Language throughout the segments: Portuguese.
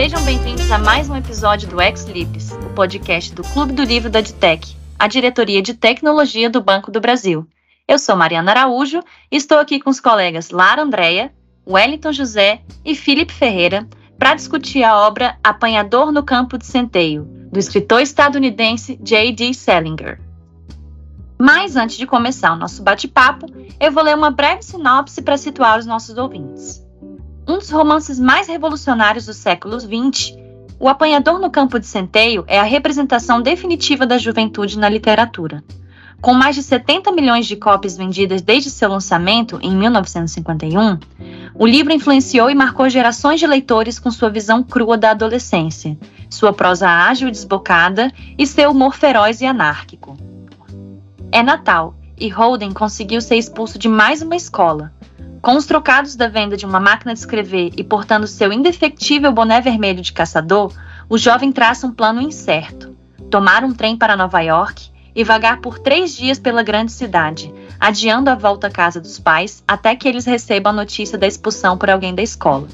Sejam bem-vindos a mais um episódio do Ex Libris, o podcast do Clube do Livro da DTEC, a diretoria de tecnologia do Banco do Brasil. Eu sou Mariana Araújo e estou aqui com os colegas Lara Andréia, Wellington José e Felipe Ferreira para discutir a obra Apanhador no Campo de Centeio, do escritor estadunidense J.D. Salinger. Mas antes de começar o nosso bate-papo, eu vou ler uma breve sinopse para situar os nossos ouvintes. Um dos romances mais revolucionários dos séculos XX, O Apanhador no Campo de Centeio é a representação definitiva da juventude na literatura. Com mais de 70 milhões de cópias vendidas desde seu lançamento em 1951, o livro influenciou e marcou gerações de leitores com sua visão crua da adolescência, sua prosa ágil e desbocada e seu humor feroz e anárquico. É Natal e Holden conseguiu ser expulso de mais uma escola. Com os trocados da venda de uma máquina de escrever e portando seu indefectível boné vermelho de caçador, o jovem traça um plano incerto: tomar um trem para Nova York e vagar por três dias pela grande cidade, adiando a volta à casa dos pais até que eles recebam a notícia da expulsão por alguém da escola.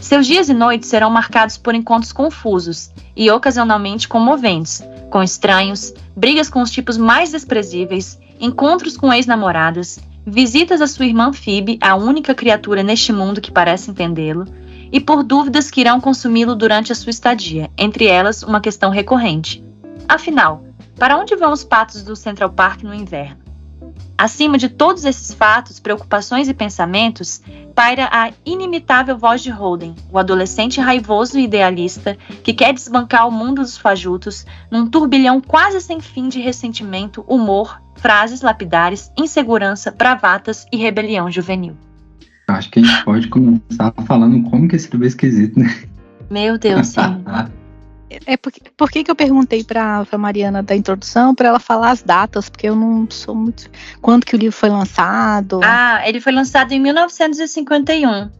Seus dias e noites serão marcados por encontros confusos e ocasionalmente comoventes, com estranhos, brigas com os tipos mais desprezíveis, encontros com ex-namoradas, visitas a sua irmã Phoebe, a única criatura neste mundo que parece entendê-lo, e por dúvidas que irão consumi-lo durante a sua estadia, entre elas uma questão recorrente. Afinal, para onde vão os patos do Central Park no inverno? Acima de todos esses fatos, preocupações e pensamentos, paira a inimitável voz de Holden, o adolescente raivoso e idealista que quer desbancar o mundo dos fajutos num turbilhão quase sem fim de ressentimento, humor, frases lapidares, insegurança, bravatas e rebelião juvenil. Acho que a gente pode começar falando como que esse livro é esquisito, né? Meu Deus, sim. É porque, por que, que eu perguntei para a Mariana da introdução para ela falar as datas, porque eu não sou muito. Quando que o livro foi lançado? Ah, ele foi lançado em 1951.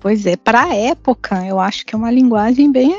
Pois é, para a época, eu acho que é uma linguagem bem.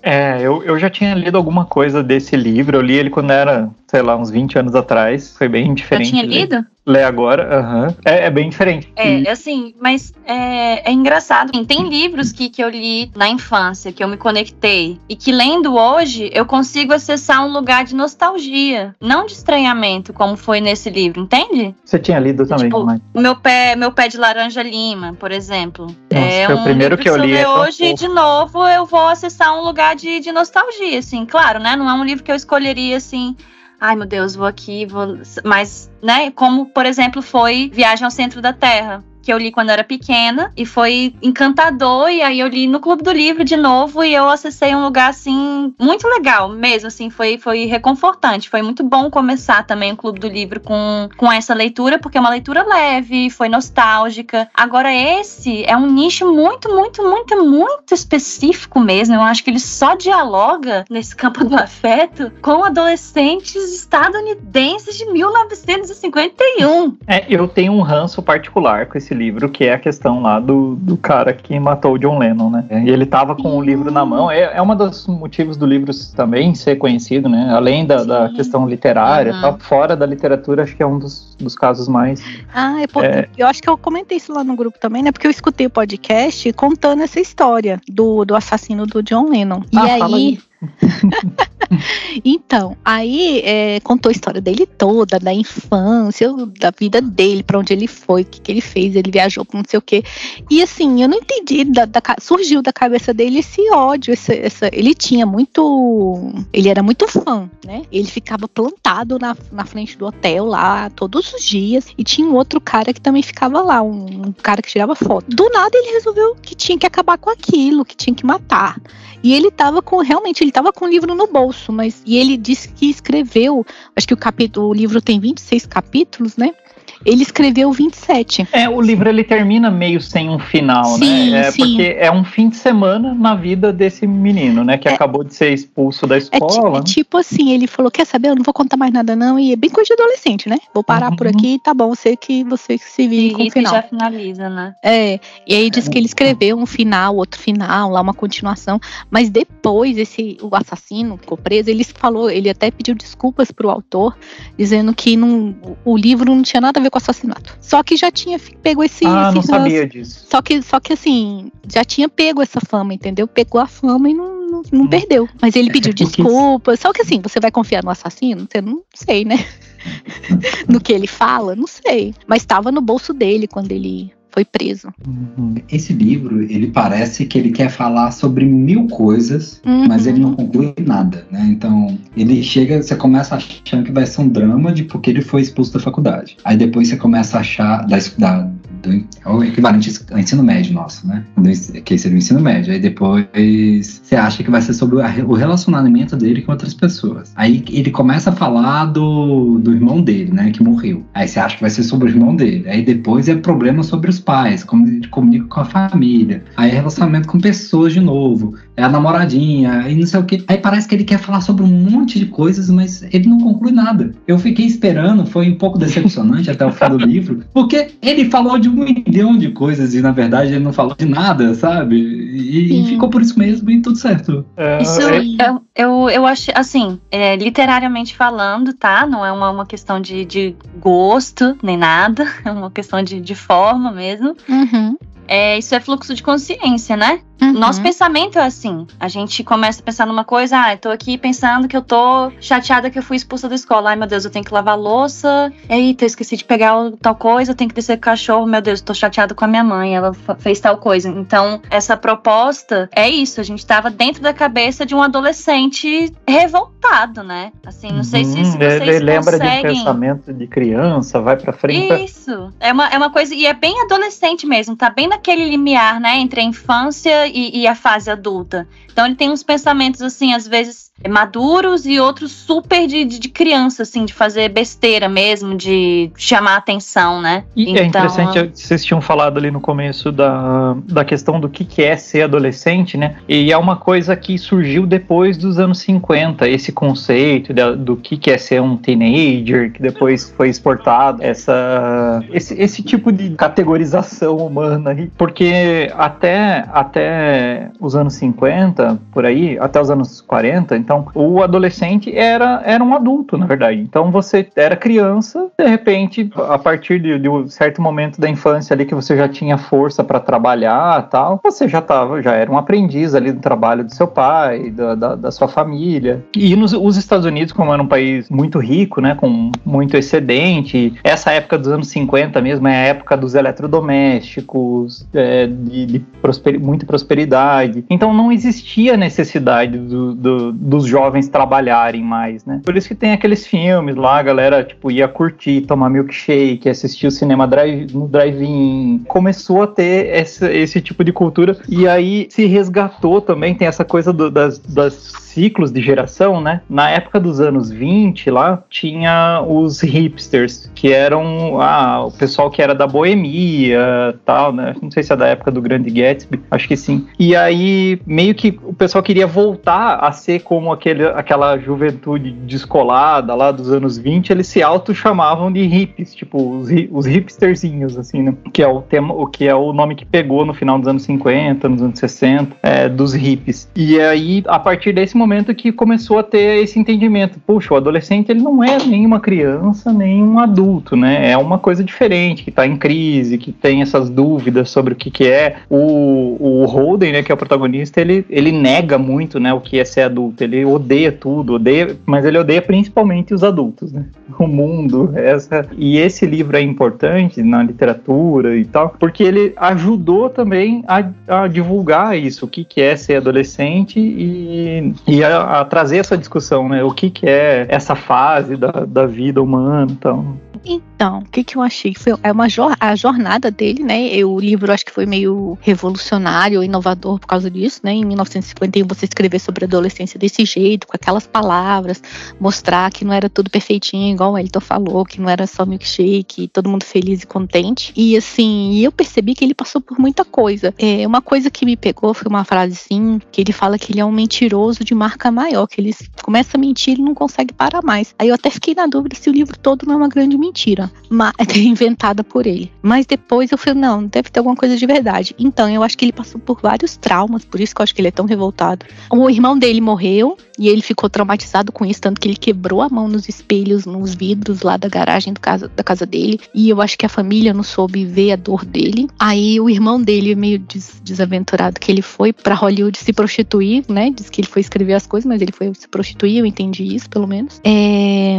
É, eu, eu já tinha lido alguma coisa desse livro, eu li ele quando era, sei lá, uns 20 anos atrás, foi bem diferente. Já tinha lido? Lê agora, uhum. é, é, bem diferente. É, e... assim, mas é, é engraçado. Tem livros que, que eu li na infância, que eu me conectei, e que lendo hoje, eu consigo acessar um lugar de nostalgia, não de estranhamento, como foi nesse livro, entende? Você tinha lido também, tipo, mas... meu pé, meu pé de laranja lima, por exemplo. Nossa, é um o primeiro que eu li. É hoje, de novo, eu vou acessar um lugar de, de nostalgia, assim, claro, né? Não é um livro que eu escolheria assim ai meu Deus, vou aqui, vou. Mas, né, como por exemplo foi Viagem ao Centro da Terra que eu li quando era pequena e foi encantador. E aí eu li no Clube do Livro de novo e eu acessei um lugar assim muito legal mesmo, assim, foi, foi reconfortante. Foi muito bom começar também o Clube do Livro com, com essa leitura, porque é uma leitura leve, foi nostálgica. Agora, esse é um nicho muito, muito, muito, muito específico mesmo. Eu acho que ele só dialoga nesse campo do afeto com adolescentes estadunidenses de 1951. É, eu tenho um ranço particular com esse livro, que é a questão lá do, do cara que matou o John Lennon, né? E ele tava com o livro na mão. É, é um dos motivos do livro também ser conhecido, né? Além da, da questão literária, uhum. Tá fora da literatura, acho que é um dos, dos casos mais. Ah, é, porque, é... eu acho que eu comentei isso lá no grupo também, né? Porque eu escutei o podcast contando essa história do, do assassino do John Lennon. Ah, e aí. então, aí é, contou a história dele toda, da infância, da vida dele, para onde ele foi, o que, que, ele fez, ele viajou com não sei o quê. E assim, eu não entendi, da, da, surgiu da cabeça dele esse ódio, essa, essa, ele tinha muito. Ele era muito fã, né? Ele ficava plantado na, na frente do hotel lá todos os dias. E tinha um outro cara que também ficava lá, um, um cara que tirava foto. Do nada ele resolveu que tinha que acabar com aquilo, que tinha que matar. E ele tava com, realmente, ele tava com o livro no bolso, mas, e ele disse que escreveu, acho que o capítulo, o livro tem 26 capítulos, né? Ele escreveu 27. É, o livro ele termina meio sem um final, né? sim, né? É sim. porque é um fim de semana na vida desse menino, né? Que é, acabou de ser expulso da escola. É, tipo assim, ele falou: quer saber? Eu não vou contar mais nada, não. E é bem coisa de adolescente, né? Vou parar uhum. por aqui, tá bom, sei que você se vire com o final. já finaliza, né? É. E aí diz que ele escreveu um final, outro final, lá uma continuação. Mas depois, esse o assassino ficou preso, ele falou, ele até pediu desculpas pro autor, dizendo que não, o livro não tinha nada a ver com assassinato. Só que já tinha pego esse. Ah, esse não sabia disso. Só que, só que assim, já tinha pego essa fama, entendeu? Pegou a fama e não, não, não hum. perdeu. Mas ele pediu desculpas. Só que assim, você vai confiar no assassino? Você não sei, né? no que ele fala, não sei. Mas estava no bolso dele quando ele foi preso. Uhum. Esse livro, ele parece que ele quer falar sobre mil coisas, uhum. mas ele não conclui nada, né? Então, ele chega, você começa achando que vai ser um drama de porque ele foi expulso da faculdade. Aí depois você começa a achar da, da é o equivalente ao ensino médio nosso, né? Que seria o ensino médio. Aí depois você acha que vai ser sobre o relacionamento dele com outras pessoas. Aí ele começa a falar do, do irmão dele, né? Que morreu. Aí você acha que vai ser sobre o irmão dele. Aí depois é problema sobre os pais, como ele comunica com a família. Aí é relacionamento com pessoas de novo. É a namoradinha, aí não sei o que. Aí parece que ele quer falar sobre um monte de coisas, mas ele não conclui nada. Eu fiquei esperando, foi um pouco decepcionante até o fim do livro, porque ele falou de um milhão de coisas e na verdade ele não falou de nada, sabe? E, e ficou por isso mesmo e tudo certo. É, isso é... eu, eu, eu acho, assim, é, literariamente falando, tá? Não é uma, uma questão de, de gosto nem nada, é uma questão de, de forma mesmo. Uhum. É, isso é fluxo de consciência, né? Uhum. Nosso pensamento é assim. A gente começa a pensar numa coisa, ah, eu tô aqui pensando que eu tô chateada que eu fui expulsa da escola. Ai, meu Deus, eu tenho que lavar louça. Eita, eu esqueci de pegar tal coisa, eu tenho que descer com o cachorro. Meu Deus, eu tô chateada com a minha mãe, ela fez tal coisa. Então, essa proposta é isso. A gente tava dentro da cabeça de um adolescente revoltado, né? Assim, não sei se, se uhum. vocês Ele lembra conseguem... de pensamento de criança, vai pra frente. Isso. É uma, é uma coisa, e é bem adolescente mesmo, tá bem naquele limiar, né, entre a infância e, e a fase adulta. Então ele tem uns pensamentos assim, às vezes maduros e outros super de, de, de, criança, assim, de fazer besteira mesmo, de chamar atenção, né? E é então, é interessante, vocês tinham falado ali no começo da, da questão do que, que é ser adolescente, né? E é uma coisa que surgiu depois dos anos 50, esse conceito do que, que é ser um teenager, que depois foi exportado, essa, esse, esse tipo de categorização humana, porque até, até os anos 50, por aí, até os anos 40. Então, o adolescente era, era um adulto, na verdade. Então, você era criança, de repente, a partir de, de um certo momento da infância ali que você já tinha força para trabalhar tal, você já tava, já era um aprendiz ali do trabalho do seu pai, da, da, da sua família. E nos os Estados Unidos, como era um país muito rico, né, com muito excedente, essa época dos anos 50 mesmo é a época dos eletrodomésticos, é, de, de muita prosperidade. Então, não existia necessidade do, do, dos jovens trabalharem mais, né? Por isso que tem aqueles filmes lá, a galera, tipo, ia curtir, tomar milkshake, assistir o cinema drive, no drive-in. Começou a ter esse, esse tipo de cultura e aí se resgatou também, tem essa coisa do, das, das ciclos de geração, né? Na época dos anos 20, lá, tinha os hipsters, que eram ah, o pessoal que era da boemia, tal, né? Não sei se é da época do Grande Gatsby, acho que sim. E aí, meio que o pessoal queria voltar a ser como aquele, aquela juventude descolada lá dos anos 20, eles se auto-chamavam de hippies, tipo, os, os hipsterzinhos, assim, né? Que é o tema, o que é o nome que pegou no final dos anos 50, nos anos 60, é, dos hippies. E aí, a partir desse momento, momento que começou a ter esse entendimento. Puxa, o adolescente ele não é nem uma criança, nem um adulto, né? É uma coisa diferente, que está em crise, que tem essas dúvidas sobre o que, que é. O, o Holden, né, que é o protagonista, ele, ele nega muito, né, o que é ser adulto. Ele odeia tudo, odeia, mas ele odeia principalmente os adultos, né? O mundo, essa. E esse livro é importante na literatura e tal, porque ele ajudou também a, a divulgar isso, o que, que é ser adolescente e, e e a, a, trazer essa discussão, né? O que, que é essa fase da, da vida humana então. Então, o que, que eu achei? Foi é uma a jornada dele, né? Eu, o livro acho que foi meio revolucionário, inovador por causa disso, né? Em 1951 você escrever sobre a adolescência desse jeito, com aquelas palavras, mostrar que não era tudo perfeitinho, igual o Elton falou, que não era só milkshake, todo mundo feliz e contente. E assim, eu percebi que ele passou por muita coisa. É, uma coisa que me pegou foi uma frase assim, que ele fala que ele é um mentiroso de marca maior, que ele começa a mentir e não consegue parar mais. Aí eu até fiquei na dúvida se o livro todo não é uma grande mentira mentira, mas, inventada por ele. Mas depois eu falei, não, deve ter alguma coisa de verdade. Então, eu acho que ele passou por vários traumas, por isso que eu acho que ele é tão revoltado. O irmão dele morreu e ele ficou traumatizado com isso, tanto que ele quebrou a mão nos espelhos, nos vidros lá da garagem do casa, da casa dele. E eu acho que a família não soube ver a dor dele. Aí o irmão dele, meio des desaventurado que ele foi para Hollywood se prostituir, né? Diz que ele foi escrever as coisas, mas ele foi se prostituir, eu entendi isso, pelo menos. É...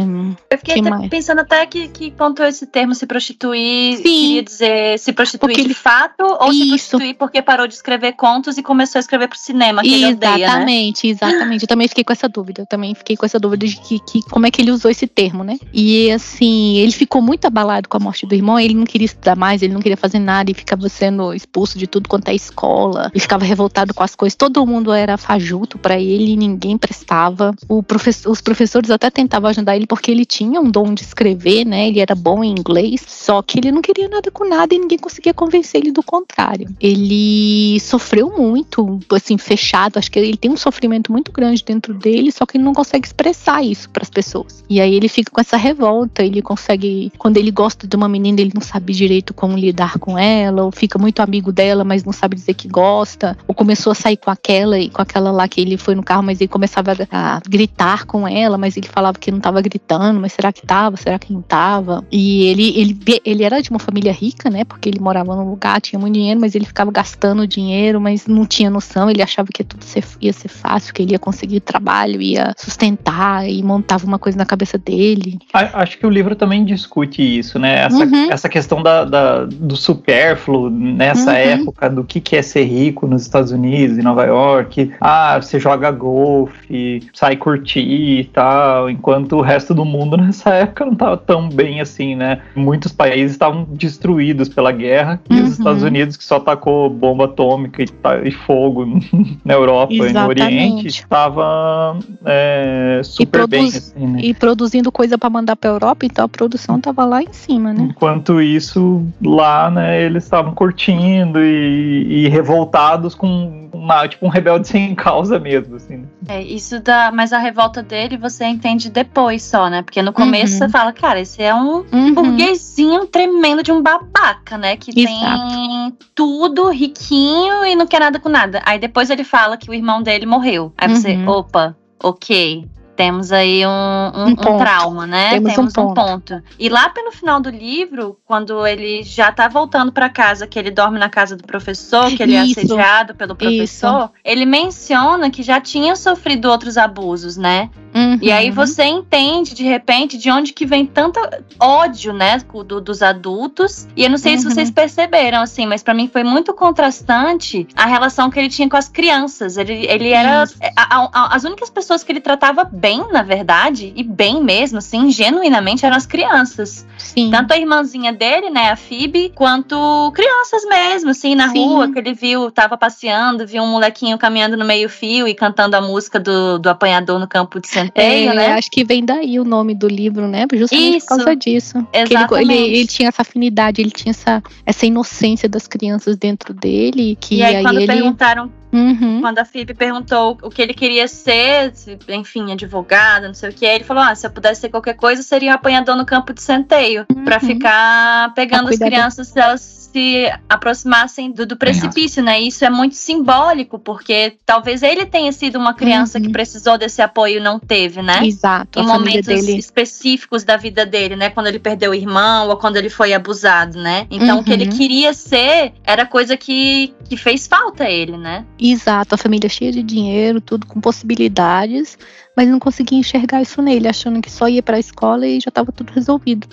Eu fiquei pensando até que, que ponto esse termo se prostituir Sim. queria dizer se prostituir porque de fato ou isso. se prostituir porque parou de escrever contos e começou a escrever pro cinema, que exatamente, ele odeia, né? Exatamente, Eu também fiquei com essa dúvida. Eu também fiquei com essa dúvida de que, que, como é que ele usou esse termo, né? E assim, ele ficou muito abalado com a morte do irmão, ele não queria estudar mais, ele não queria fazer nada e ficava sendo expulso de tudo quanto é escola. Ele ficava revoltado com as coisas. Todo mundo era fajuto para ele, ninguém prestava. Professor, os professores até tentavam ajudar ele porque ele tinha um dom de escrever, né? Ele era bom em inglês, só que ele não queria nada com nada e ninguém conseguia convencer ele do contrário. Ele sofreu muito, assim, fechado. Acho que ele tem um sofrimento muito grande dentro dele, só que ele não consegue expressar isso para as pessoas. E aí ele fica com essa revolta, ele consegue, quando ele gosta de uma menina, ele não sabe direito como lidar com ela, ou fica muito amigo dela, mas não sabe dizer que gosta, ou começou a sair com aquela e com aquela lá que ele foi no carro, mas ele começava a gritar com ela, mas ele falava que não estava gritando, mas será que estava? Será que não estava? E ele, ele, ele era de uma família rica, né? Porque ele morava num lugar, tinha muito dinheiro, mas ele ficava gastando dinheiro, mas não tinha noção, ele achava que tudo ia ser fácil, que ele ia conseguir trabalho, ia sustentar e montava uma coisa na cabeça dele. Acho que o livro também discute isso, né? Essa, uhum. essa questão da, da, do supérfluo nessa uhum. época, do que, que é ser rico nos Estados Unidos, em Nova York. Ah, você joga golfe, sai curtir e tal, enquanto o resto do mundo nessa época não estava tão bem assim, né? Muitos países estavam destruídos pela guerra e os Estados uhum. Unidos, que só atacou bomba atômica e, e fogo na Europa Exatamente. e no Oriente, estava é, super bem. Assim, né? E produzindo coisa para mandar para Europa, então a produção estava lá em cima, né? Enquanto isso, lá, né, eles estavam curtindo e, e revoltados com uma, tipo um rebelde sem causa mesmo, assim. É, isso dá, mas a revolta dele você entende depois só, né? Porque no começo uhum. você fala, cara, esse é um uhum. burguesinho tremendo de um babaca, né? Que Exato. tem tudo, riquinho e não quer nada com nada. Aí depois ele fala que o irmão dele morreu. Aí você, uhum. opa, ok, temos aí um, um, um, um trauma, né? Temos, temos um, ponto. ponto. E lá pelo final do livro, quando ele já tá voltando para casa, que ele dorme na casa do professor, que ele é Isso. é assediado pelo professor, Isso. ele menciona que já tinha sofrido outros abusos, né? Uhum. E aí você entende, de repente, de onde que vem tanto ódio, né, do, dos adultos. E eu não sei uhum. se vocês perceberam, assim, mas para mim foi muito contrastante a relação que ele tinha com as crianças. Ele, ele era... A, a, as únicas pessoas que ele tratava bem bem, na verdade, e bem mesmo, assim, genuinamente eram as crianças. Sim. Tanto a irmãzinha dele, né, a Phoebe, quanto crianças mesmo, assim, na Sim. rua, que ele viu, tava passeando, viu um molequinho caminhando no meio-fio e cantando a música do, do apanhador no campo de centeio, é, né? Acho que vem daí o nome do livro, né? Justamente Isso. por causa disso. Exatamente. Ele, ele, ele, tinha essa afinidade, ele tinha essa, essa inocência das crianças dentro dele. Que e aí, aí quando ele... perguntaram Uhum. Quando a Phoebe perguntou o que ele queria ser, enfim, advogado, não sei o que, ele falou: ah, se eu pudesse ser qualquer coisa, seria um apanhador no campo de centeio, uhum. para ficar pegando as crianças se elas se aproximassem do, do precipício, né? Isso é muito simbólico, porque talvez ele tenha sido uma criança uhum. que precisou desse apoio e não teve, né? Exato. Em momentos dele... específicos da vida dele, né? Quando ele perdeu o irmão ou quando ele foi abusado, né? Então, uhum. o que ele uhum. queria ser era coisa que, que fez falta a ele, né? Exato. A família cheia de dinheiro, tudo com possibilidades, mas não conseguia enxergar isso nele, achando que só ia para a escola e já estava tudo resolvido.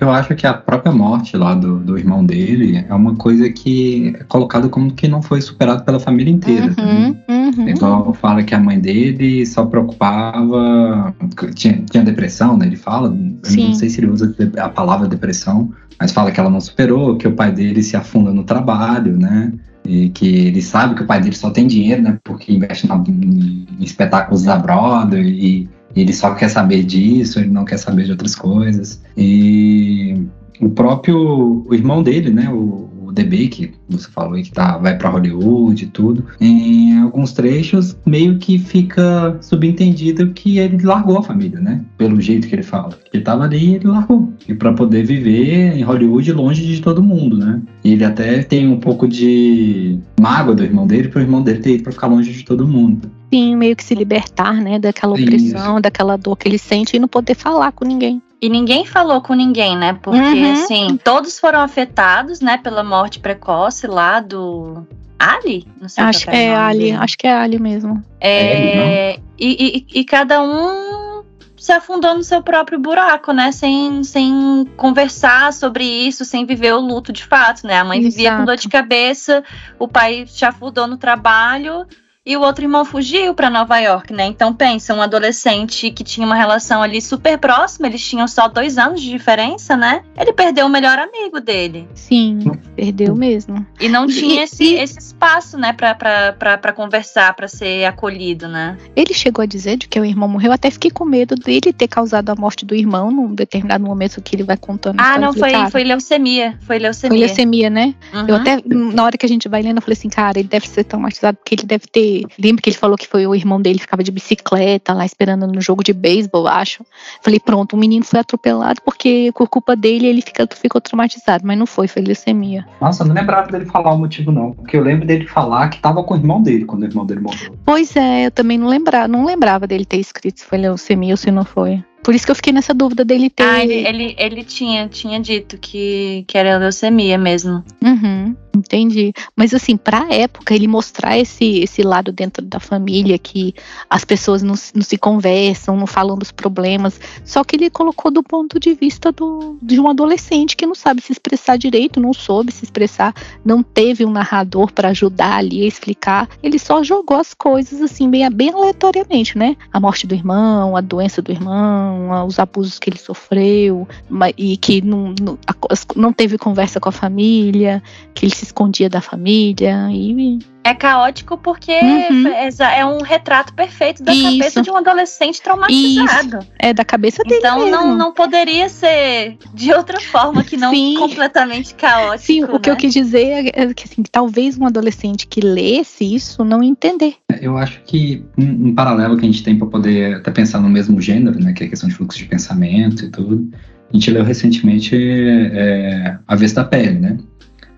Eu acho que a própria morte lá do, do irmão dele é uma coisa que é colocada como que não foi superado pela família inteira. Uhum, né? uhum. Igual fala que a mãe dele só preocupava. Tinha, tinha depressão, né? Ele fala. não sei se ele usa a palavra depressão, mas fala que ela não superou, que o pai dele se afunda no trabalho, né? E que ele sabe que o pai dele só tem dinheiro, né? Porque investe na, em, em espetáculos da Broadway e ele só quer saber disso, ele não quer saber de outras coisas. E o próprio o irmão dele, né, o, o DB, que você falou que tá, vai para Hollywood e tudo, em alguns trechos meio que fica subentendido que ele largou a família, né? Pelo jeito que ele fala. Ele tava ali e ele largou. E para poder viver em Hollywood longe de todo mundo, né? E ele até tem um pouco de mágoa do irmão dele, pro irmão dele ter ido pra ficar longe de todo mundo. Sim, meio que se libertar, né, daquela opressão, Isso. daquela dor que ele sente e não poder falar com ninguém. E ninguém falou com ninguém, né? Porque, uhum. assim, todos foram afetados, né, pela morte precoce lá do. Ali? Não sei acho que é, é Ali, acho que é Ali mesmo. É, é e, e, e cada um se afundou no seu próprio buraco, né? Sem, sem conversar sobre isso, sem viver o luto de fato, né? A mãe Exato. vivia com dor de cabeça, o pai se afundou no trabalho e o outro irmão fugiu para Nova York, né? Então pensa, um adolescente que tinha uma relação ali super próxima, eles tinham só dois anos de diferença, né? Ele perdeu o melhor amigo dele. Sim, perdeu mesmo. E não tinha e, esse, e... esse espaço, né, pra, pra, pra, pra conversar, para ser acolhido, né? Ele chegou a dizer de que o irmão morreu, até fiquei com medo dele ter causado a morte do irmão num determinado momento que ele vai contando. Ah, não, foi, foi leucemia. Foi leucemia. Foi leucemia, né? Uhum. Eu até, na hora que a gente vai lendo, eu falei assim, cara, ele deve ser traumatizado porque ele deve ter Lembra que ele falou que foi o irmão dele ficava de bicicleta lá esperando no jogo de beisebol, acho. Falei, pronto, o menino foi atropelado porque por culpa dele ele fica, ficou traumatizado, mas não foi, foi leucemia. Nossa, eu não lembrava dele falar o motivo não, porque eu lembro dele falar que tava com o irmão dele quando o irmão dele morreu. Pois é, eu também não lembrava, não lembrava dele ter escrito se foi leucemia ou se não foi. Por isso que eu fiquei nessa dúvida dele ter. Ah, ele, ele, ele tinha, tinha dito que, que era leucemia mesmo. Uhum. Entendi. Mas assim, para a época, ele mostrar esse, esse lado dentro da família, que as pessoas não, não, se conversam, não falam dos problemas, só que ele colocou do ponto de vista do, de um adolescente que não sabe se expressar direito, não soube se expressar, não teve um narrador para ajudar ali a explicar. Ele só jogou as coisas assim, bem, bem aleatoriamente, né? A morte do irmão, a doença do irmão, os abusos que ele sofreu, e que não, não, não teve conversa com a família, que ele se escondia da família e é caótico porque uhum. é, um retrato perfeito da Isso. cabeça de um adolescente traumatizado. Isso. É da cabeça dele. Então mesmo. não, não poderia ser de outra forma que não Sim. completamente caótico. Sim, o que eu né? quis dizer é que assim, talvez um adolescente que lesse isso não entender. Eu acho que um, um paralelo que a gente tem para poder até pensar no mesmo gênero, né, que é a questão de fluxo de pensamento e tudo. A gente leu recentemente é, A Vez da Pele, né?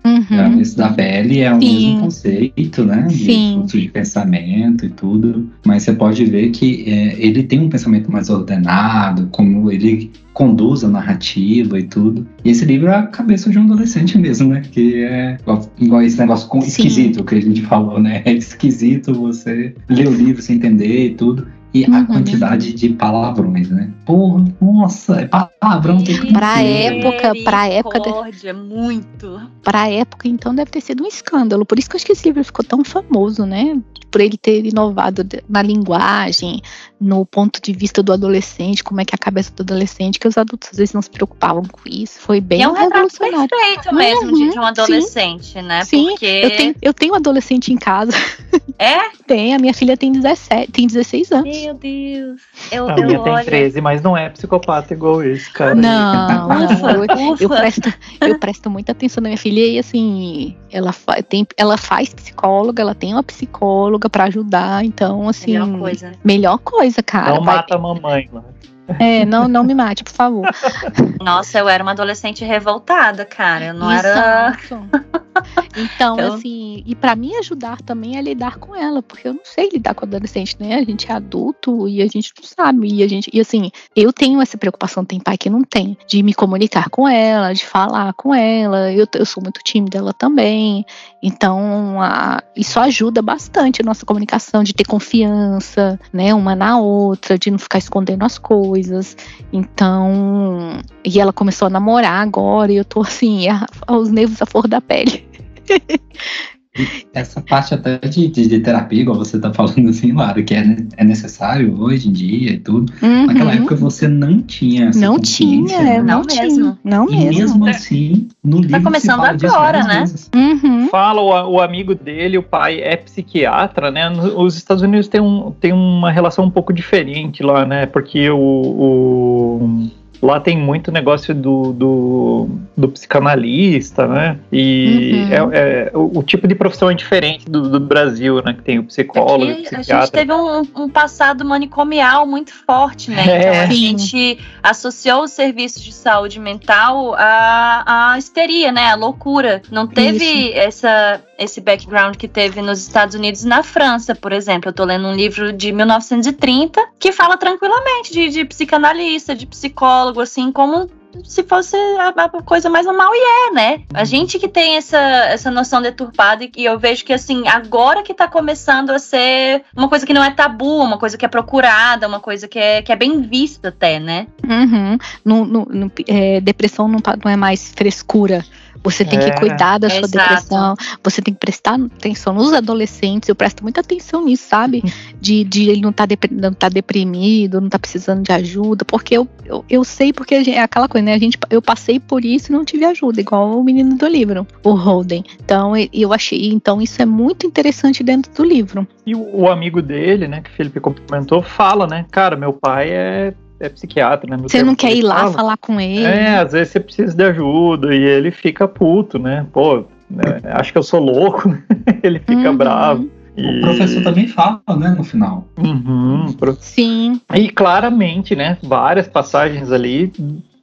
Uhum. Isso da pele é o Sim. mesmo conceito, né? De fluxo de pensamento e tudo. Mas você pode ver que é, ele tem um pensamento mais ordenado, como ele conduz a narrativa e tudo. E esse livro é a cabeça de um adolescente mesmo, né? Que é igual, igual esse negócio com, esquisito que a gente falou, né? É esquisito você ler o livro sem entender e tudo e uhum. a quantidade de palavrões, né? Porra, nossa, é palavrão tem Pra época, pra época. De... muito. Pra época, então, deve ter sido um escândalo. Por isso que eu acho que esse livro ficou tão famoso, né? Por ele ter inovado na linguagem, no ponto de vista do adolescente, como é que é a cabeça do adolescente, que os adultos às vezes não se preocupavam com isso. Foi bem e é um revolucionário. perfeito mesmo uhum, de, um adolescente, sim, né? Sim, Porque... eu, tenho, eu tenho um adolescente em casa. É? tem, a minha filha tem 17, tem 16 anos. Meu Deus. Eu, a minha tem 13, mas não é psicopata igual esse, cara. Não, não. Eu, eu, presto, eu presto muita atenção na minha filha e assim, ela, fa tem, ela faz psicóloga, ela tem uma psicóloga para ajudar, então assim. Melhor coisa. Melhor coisa, cara. Não vai... mata a mamãe lá. É, não, não me mate, por favor. Nossa, eu era uma adolescente revoltada, cara. Eu não Exato. era. Então, então, assim, e para mim ajudar também é lidar com ela, porque eu não sei lidar com adolescente, né? A gente é adulto e a gente não sabe. E a gente, e assim, eu tenho essa preocupação, tem pai que não tem, de me comunicar com ela, de falar com ela. Eu, eu sou muito tímida, ela também. Então, a, isso ajuda bastante a nossa comunicação, de ter confiança, né, uma na outra, de não ficar escondendo as coisas. Então, e ela começou a namorar agora, e eu tô assim, a, os nervos à flor da pele. Essa parte até de, de, de, terapia, igual você tá falando assim, Lara, que é, é necessário hoje em dia e tudo. Uhum. Naquela época você não tinha essa Não tinha, né? não, não mesmo. Não e mesmo. mesmo assim, no tá livro Tá começando agora, né? Uhum. Fala, o, o, amigo dele, o pai é psiquiatra, né? Os Estados Unidos tem, um, tem uma relação um pouco diferente lá, né? Porque o, o lá tem muito negócio do, do, do psicanalista, né? E uhum. é, é o, o, tipo de profissão é diferente do, do Brasil, né? Que tem o psicólogo, Aqui, A gente teve um, um, passado manicomial muito forte, né? É. Então a gente associou os serviços de saúde mental à, à histeria, né? A loucura. Não teve essa esse background que teve nos Estados Unidos e na França, por exemplo. Eu tô lendo um livro de 1930 que fala tranquilamente de, de psicanalista, de psicólogo, assim, como se fosse a, a, coisa mais normal, e é, né? A gente que tem essa, essa noção deturpada, e eu vejo que, assim, agora que tá começando a ser uma coisa que não é tabu, uma coisa que é procurada, uma coisa que é, que é bem vista até, né? Uhum. No, no, no é, depressão não, tá, não é mais frescura. Você tem é, que cuidar da sua exato. depressão, você tem que prestar atenção nos adolescentes, eu presto muita atenção nisso, sabe? De, de ele não tá, não tá deprimido, não tá precisando de ajuda, porque eu, eu, eu sei, porque é aquela coisa, né? A gente, eu passei por isso e não tive ajuda, igual o menino do livro, o Holden. Então, eu achei, então isso é muito interessante dentro do livro. E o, o amigo dele, né, que o Felipe comentou, fala, né? Cara, meu pai é é psiquiatra, né? Você não quer ir lá fala. falar com ele? É, às vezes você precisa de ajuda e ele fica puto, né? Pô, né? acho que eu sou louco, né? ele fica uhum. bravo. E... O professor também fala, né, no final. Uhum, Sim. E claramente, né, várias passagens ali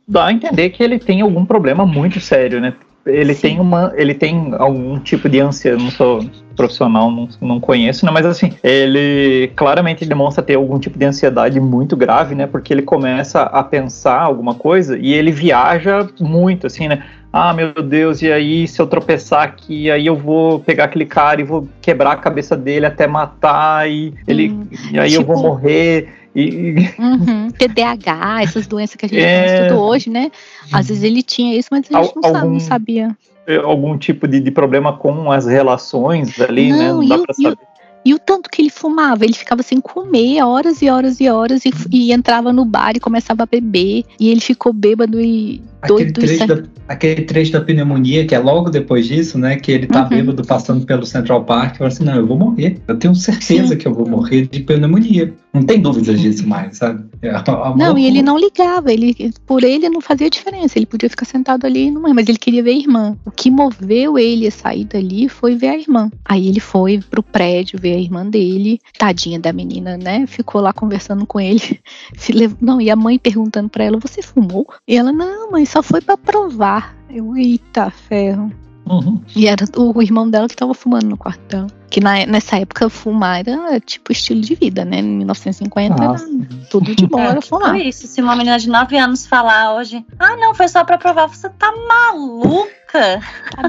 dá a entender que ele tem algum problema muito sério, né? Ele Sim. tem uma, ele tem algum tipo de ânsia, não sou profissional, não, não conheço, né? Mas assim, ele claramente demonstra ter algum tipo de ansiedade muito grave, né? Porque ele começa a pensar alguma coisa e ele viaja muito, assim, né? Ah, meu Deus, e aí se eu tropeçar aqui, aí eu vou pegar aquele cara e vou quebrar a cabeça dele até matar, e, ele, hum, e aí tipo... eu vou tipo morrer. E... Uhum, TDAH, essas doenças que a gente é... tudo hoje, né? Às vezes ele tinha isso, mas a gente não, algum... não sabia algum tipo de, de problema com as relações ali, não, né? Não dá pra saber. E o tanto que ele fumava, ele ficava sem comer horas e horas e horas e, e entrava no bar e começava a beber. E ele ficou bêbado e Aquele trecho, da, aquele trecho da pneumonia, que é logo depois disso, né? Que ele tá uhum. bêbado passando pelo Central Park e fala assim: não, eu vou morrer. Eu tenho certeza Sim. que eu vou morrer de pneumonia. Não tem dúvidas disso mais, sabe? É, não, e ele não ligava, ele, por ele não fazia diferença. Ele podia ficar sentado ali e não mas ele queria ver a irmã. O que moveu ele a sair dali foi ver a irmã. Aí ele foi pro prédio ver a irmã dele, tadinha da menina, né? Ficou lá conversando com ele. Não, e a mãe perguntando para ela: Você fumou? E ela: Não, mãe, só foi para provar. Eu, eita ferro. Uhum. E era o, irmão dela que tava fumando no quarto dela. Que na, nessa época fumar era tipo estilo de vida, né? Em 1950 Nossa. era tudo de bom, é, era fumar. Tipo isso, se uma menina de 9 anos falar hoje, ah, não, foi só pra provar, você tá maluca? Tá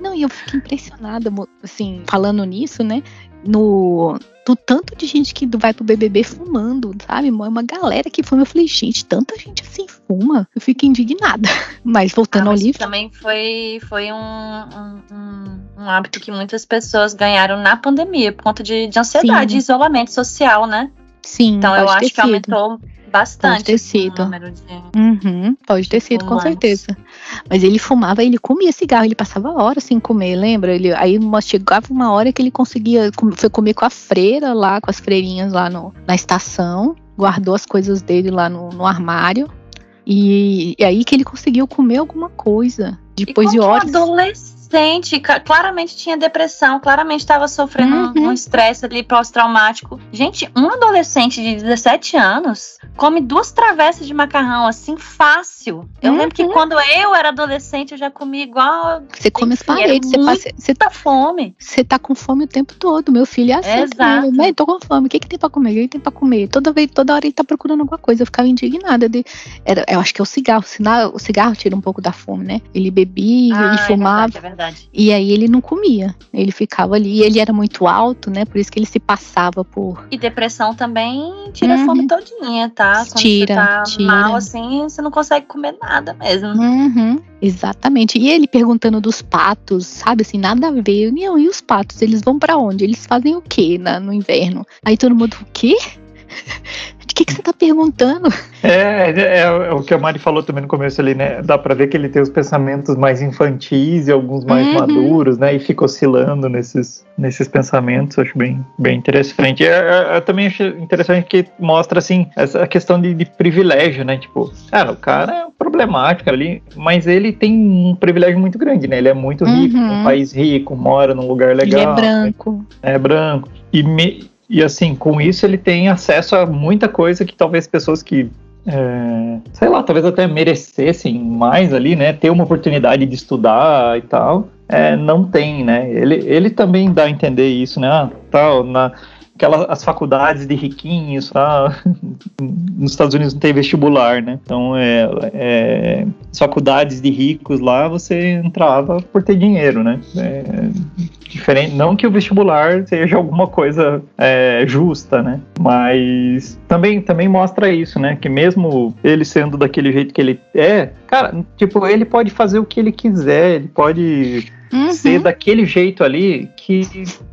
não, e eu fico impressionada, assim, falando nisso, né? No, do tanto de gente que vai pro BBB fumando, sabe? É uma galera que fuma. Eu falei, gente, tanta gente assim fuma. Eu fico indignada. Mas voltando ah, mas ao livro. Também foi, foi um, um, um, hábito que muitas pessoas ganharam na pandemia, por conta de, de ansiedade e isolamento social, né? Sim. Então eu acho que aumentou bastante. Pode ter sido. De... Uhum, pode ter sido, com certeza. Mas ele fumava, ele comia cigarro, ele passava horas sem comer, lembra? Ele, aí chegava uma hora que ele conseguia, foi comer com a freira lá, com as freirinhas lá no, na estação, guardou as coisas dele lá no, no armário. E, e, aí que ele conseguiu comer alguma coisa. Depois de horas. Adolescente adolescente, claramente tinha depressão, claramente estava sofrendo uhum. um estresse ali pós-traumático. Gente, um adolescente de 17 anos come duas travessas de macarrão assim fácil. Eu uhum. lembro que uhum. quando eu era adolescente eu já comia igual. Você come as paredes, você passa. Você tá fome. Você tá com fome o tempo todo. Meu filho é assim. Exato. Mãe, tô com fome. O que, que tem pra comer? O que, que tem pra comer? Toda vez, toda hora ele tá procurando alguma coisa. Eu ficava indignada. De, era, eu acho que é o cigarro. O cigarro tira um pouco da fome, né? Ele bebia, ah, ele fumava. É verdade, é verdade verdade. E aí ele não comia, ele ficava ali. E ele era muito alto, né? Por isso que ele se passava por. E depressão também tira uhum. a fome todinha, tá? Quando tira, você tá tira. mal assim, você não consegue comer nada mesmo. Uhum. Exatamente. E ele perguntando dos patos, sabe assim, nada a ver. E os patos, eles vão para onde? Eles fazem o quê na, no inverno? Aí todo mundo, o quê? Que, que você tá perguntando? É, é, é, o que a Mari falou também no começo ali, né? Dá pra ver que ele tem os pensamentos mais infantis e alguns mais uhum. maduros, né? E fica oscilando nesses, nesses pensamentos, acho bem, bem interessante. Eu, eu, eu também acho interessante que mostra, assim, essa questão de, de privilégio, né? Tipo, cara, o cara é problemático ali, mas ele tem um privilégio muito grande, né? Ele é muito rico, uhum. um país rico, mora num lugar legal. Ele é branco. Né? É branco. E, me, e assim, com isso ele tem acesso a muita coisa que talvez pessoas que é, sei lá, talvez até merecessem mais ali, né? Ter uma oportunidade de estudar e tal, é, não tem, né? Ele, ele também dá a entender isso, né? Ah, tal, na, aquelas as faculdades de riquinhos, tá? nos Estados Unidos não tem vestibular, né? Então, é, é, as faculdades de ricos lá, você entrava por ter dinheiro, né? É, diferente, não que o vestibular seja alguma coisa é, justa, né? Mas também, também mostra isso, né? Que mesmo ele sendo daquele jeito que ele é, cara, tipo, ele pode fazer o que ele quiser, ele pode uhum. ser daquele jeito ali que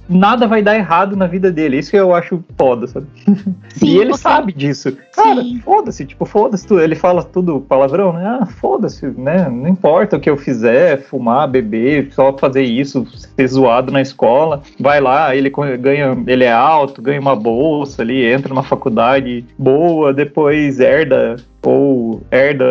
nada vai dar errado na vida dele. Isso que eu acho foda, sabe? Sim, e ele porque... sabe disso. Cara, foda-se, tipo, foda-se tudo. Ele fala tudo palavrão, né? Ah, foda-se, né? Não importa o que eu fizer, fumar, beber, só fazer isso, ser zoado na escola. Vai lá, ele ganha, ele é alto, ganha uma bolsa ali, entra numa faculdade boa, depois herda ou herda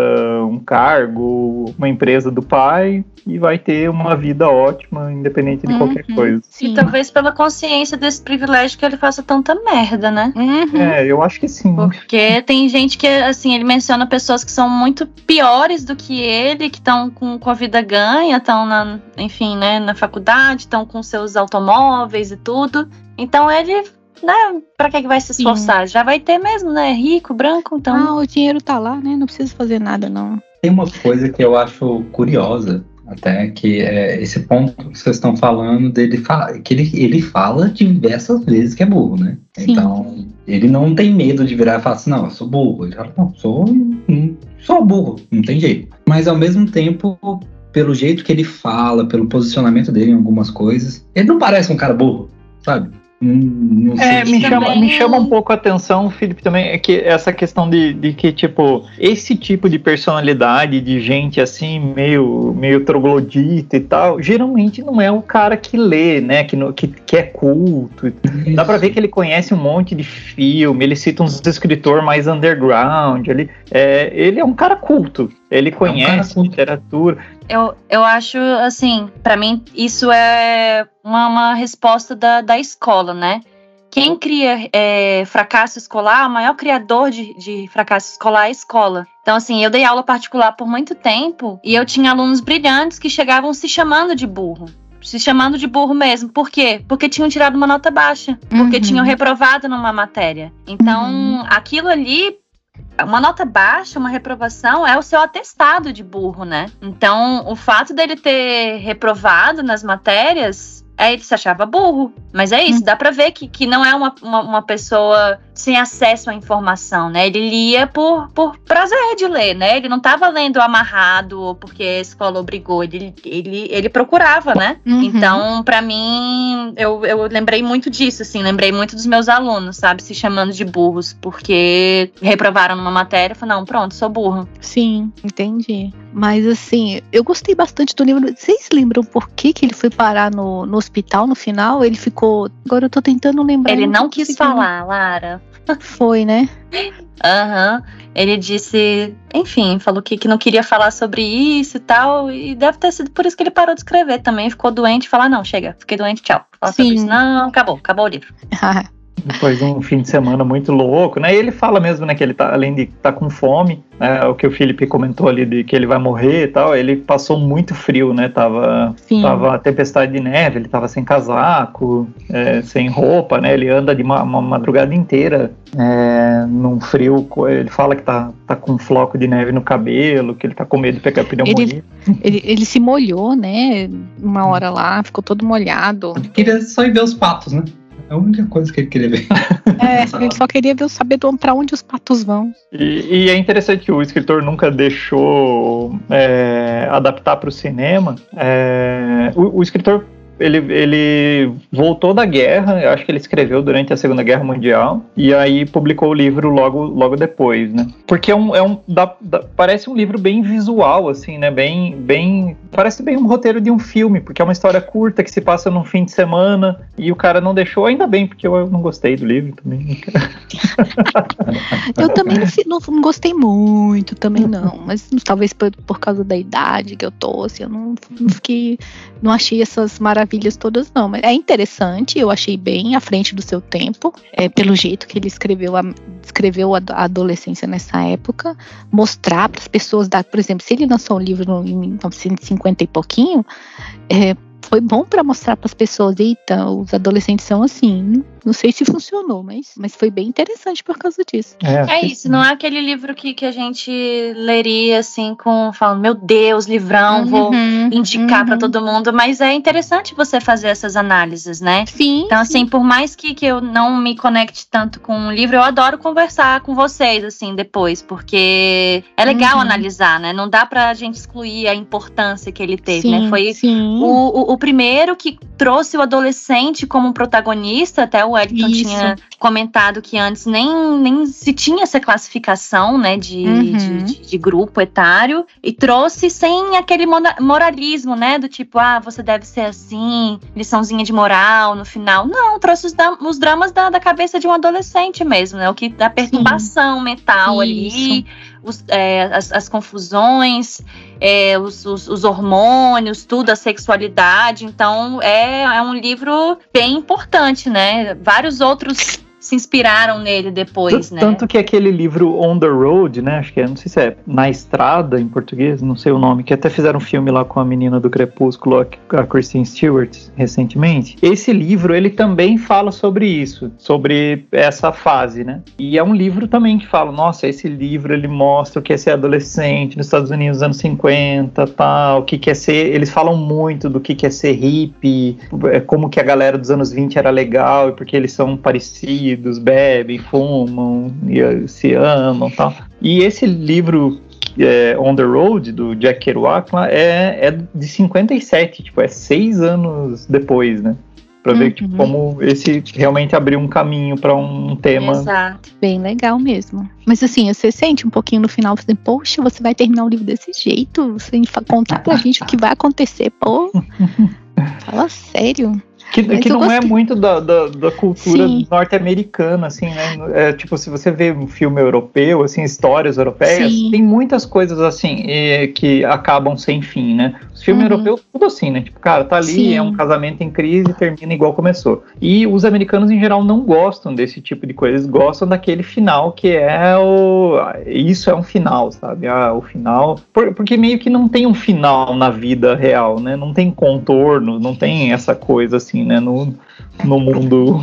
um cargo, uma empresa do pai e vai ter uma vida ótima, independente de uhum, qualquer coisa. Sim. E talvez pela consciência desse privilégio que ele faça tanta merda, né? Uhum. É, eu acho que sim. Porque tem gente que, assim, ele menciona pessoas que são muito piores do que ele, que estão com, com a vida ganha, estão na, enfim, né, na faculdade, estão com seus automóveis e tudo. Então ele né, pra que, que vai se esforçar? Sim. Já vai ter mesmo, né? Rico, branco, então. Ah, o dinheiro tá lá, né? Não precisa fazer nada, não. Tem uma coisa que eu acho curiosa, até, que é esse ponto que vocês estão falando dele, que ele, ele fala diversas vezes que é burro, né? Sim. Então, ele não tem medo de virar e falar assim, não, eu sou burro. Ele fala, não, sou, sou burro, não tem jeito. Mas ao mesmo tempo, pelo jeito que ele fala, pelo posicionamento dele em algumas coisas, ele não parece um cara burro, sabe? Não, é, me chama, me chama um pouco a atenção, Felipe, também, é que essa questão de, de que, tipo, esse tipo de personalidade de gente assim, meio, meio troglodita e tal, geralmente não é o cara que lê, né? Que, que, que é culto. Isso. Dá pra ver que ele conhece um monte de filme, ele cita uns escritor mais underground. Ele é, ele é um cara culto. Ele conhece é um literatura. Eu, eu acho, assim, para mim, isso é uma, uma resposta da, da escola, né? Quem cria é, fracasso escolar, o maior criador de, de fracasso escolar é a escola. Então, assim, eu dei aula particular por muito tempo e eu tinha alunos brilhantes que chegavam se chamando de burro se chamando de burro mesmo. Por quê? Porque tinham tirado uma nota baixa, porque uhum. tinham reprovado numa matéria. Então, uhum. aquilo ali uma nota baixa, uma reprovação, é o seu atestado de burro, né? Então, o fato dele ter reprovado nas matérias é, ele se achava burro. Mas é isso, hum. dá pra ver que, que não é uma, uma, uma, pessoa sem acesso à informação, né? Ele lia por, por prazer de ler, né? Ele não tava lendo amarrado ou porque a escola obrigou, ele, ele, ele procurava, né? Uhum. Então, para mim, eu, eu lembrei muito disso, assim, lembrei muito dos meus alunos, sabe? Se chamando de burros, porque reprovaram numa matéria e falaram, não, pronto, sou burro. Sim, entendi. Mas assim, eu gostei bastante do livro. Vocês lembram por que, que ele foi parar no, no hospital no final? Ele ficou. Agora eu tô tentando lembrar. Ele não quis falar, Lara. Foi, né? Aham. Uhum. Ele disse, enfim, falou que, que não queria falar sobre isso e tal. E deve ter sido por isso que ele parou de escrever também. Ficou doente e falou: ah, não, chega, fiquei doente, tchau. Fala Sim. sobre isso. Não, acabou, acabou o livro. Depois de um fim de semana muito louco, né? E ele fala mesmo, né, que ele tá, além de estar tá com fome, é, o que o Felipe comentou ali de que ele vai morrer e tal, ele passou muito frio, né? Tava, tava tempestade de neve, ele tava sem casaco, é, sem roupa, né? Ele anda de uma, uma madrugada inteira é, num frio. Ele fala que tá, tá com um floco de neve no cabelo, que ele tá com medo de pegar pneumonia. Ele, ele, ele se molhou, né? Uma hora lá, ficou todo molhado. Ele queria só ir ver os patos, né? É a única coisa que ele queria ver. É, ele só queria ver, saber para onde os patos vão. E, e, é interessante que o escritor nunca deixou é, adaptar para o cinema. É, o, o escritor ele, ele voltou da guerra, eu acho que ele escreveu durante a Segunda Guerra Mundial, e aí publicou o livro logo, logo depois, né? Porque é um, é um dá, dá, parece um livro bem visual, assim, né? Bem, bem, parece bem um roteiro de um filme, porque é uma história curta que se passa num fim de semana, e o cara não deixou, ainda bem, porque eu não gostei do livro também. eu também não, não, gostei muito, também não, mas talvez por, por causa da idade que eu tô, assim, eu não, não fiquei, não achei essas maravilhas todas, não. Mas é interessante, eu achei bem à frente do seu tempo, é, pelo jeito que ele escreveu a, escreveu a, a adolescência nessa época, mostrar para as pessoas, da, por exemplo, se ele lançou um livro em 1950 e pouquinho, é, foi bom para mostrar para as pessoas, eita, os adolescentes são assim. Não sei se funcionou, mas, mas foi bem interessante por causa disso. É, é isso, não é aquele livro que, que a gente leria assim, com falando, meu Deus, livrão, uhum, vou indicar uhum. para todo mundo, mas é interessante você fazer essas análises, né? Sim. Então, assim, sim. por mais que, que eu não me conecte tanto com o livro, eu adoro conversar com vocês, assim, depois, porque é legal uhum. analisar, né? Não dá pra gente excluir a importância que ele teve, né? sim, né? Foi o, o, o primeiro que trouxe o adolescente como protagonista, até o Wellington Isso. tinha comentado que antes nem, nem se tinha essa classificação, né, de, uhum. de, de, grupo etário, e trouxe sem aquele moralismo, né, do tipo, ah, você deve ser assim, liçãozinha de moral no final. Não, trouxe os, os dramas da, da cabeça de um adolescente mesmo, né, o que da perturbação Sim. mental Isso. ali, os, é, as, as, confusões, é, os, os, os, hormônios, tudo, a sexualidade. Então, é, é um livro bem importante, né? Vários outros se inspiraram nele depois, né? Tanto que aquele livro On the Road, né? Acho que é, não sei se é Na Estrada em português, não sei o nome, que até fizeram um filme lá com a menina do Crepúsculo, a Kristen Stewart, recentemente. Esse livro, ele também fala sobre isso, sobre essa fase, né? E é um livro também que fala, nossa, esse livro ele mostra o que é ser adolescente nos Estados Unidos nos anos 50, tal, o que quer é ser, eles falam muito do que quer é ser hippie, é, como que a galera dos anos 20 era legal e porque eles são parecidos unidos, bebem, fumam, e, se amam tal. E esse livro é, On the Road, do Jack Kerouac, é, é de 57, tipo, é seis anos depois, né? Pra uhum. ver tipo, como esse realmente abriu um caminho para um tema. Exato. Bem legal mesmo. Mas assim, você sente um pouquinho no final, assim, poxa, você vai terminar o livro desse jeito? Sem contar pra gente o que vai acontecer, pô. Fala sério. Que, que não é muito da, da, da cultura norte-americana, assim, né? É, tipo, se você vê um filme europeu, assim, histórias europeias, Sim. tem muitas coisas assim e, que acabam sem fim, né? Os filmes uhum. europeus, tudo assim, né? Tipo, cara, tá ali, Sim. é um casamento em crise termina igual começou. E os americanos, em geral, não gostam desse tipo de coisa. Eles gostam daquele final que é o. Isso é um final, sabe? Ah, o final. Por, porque meio que não tem um final na vida real, né? Não tem contorno, não tem essa coisa assim né, no, no mundo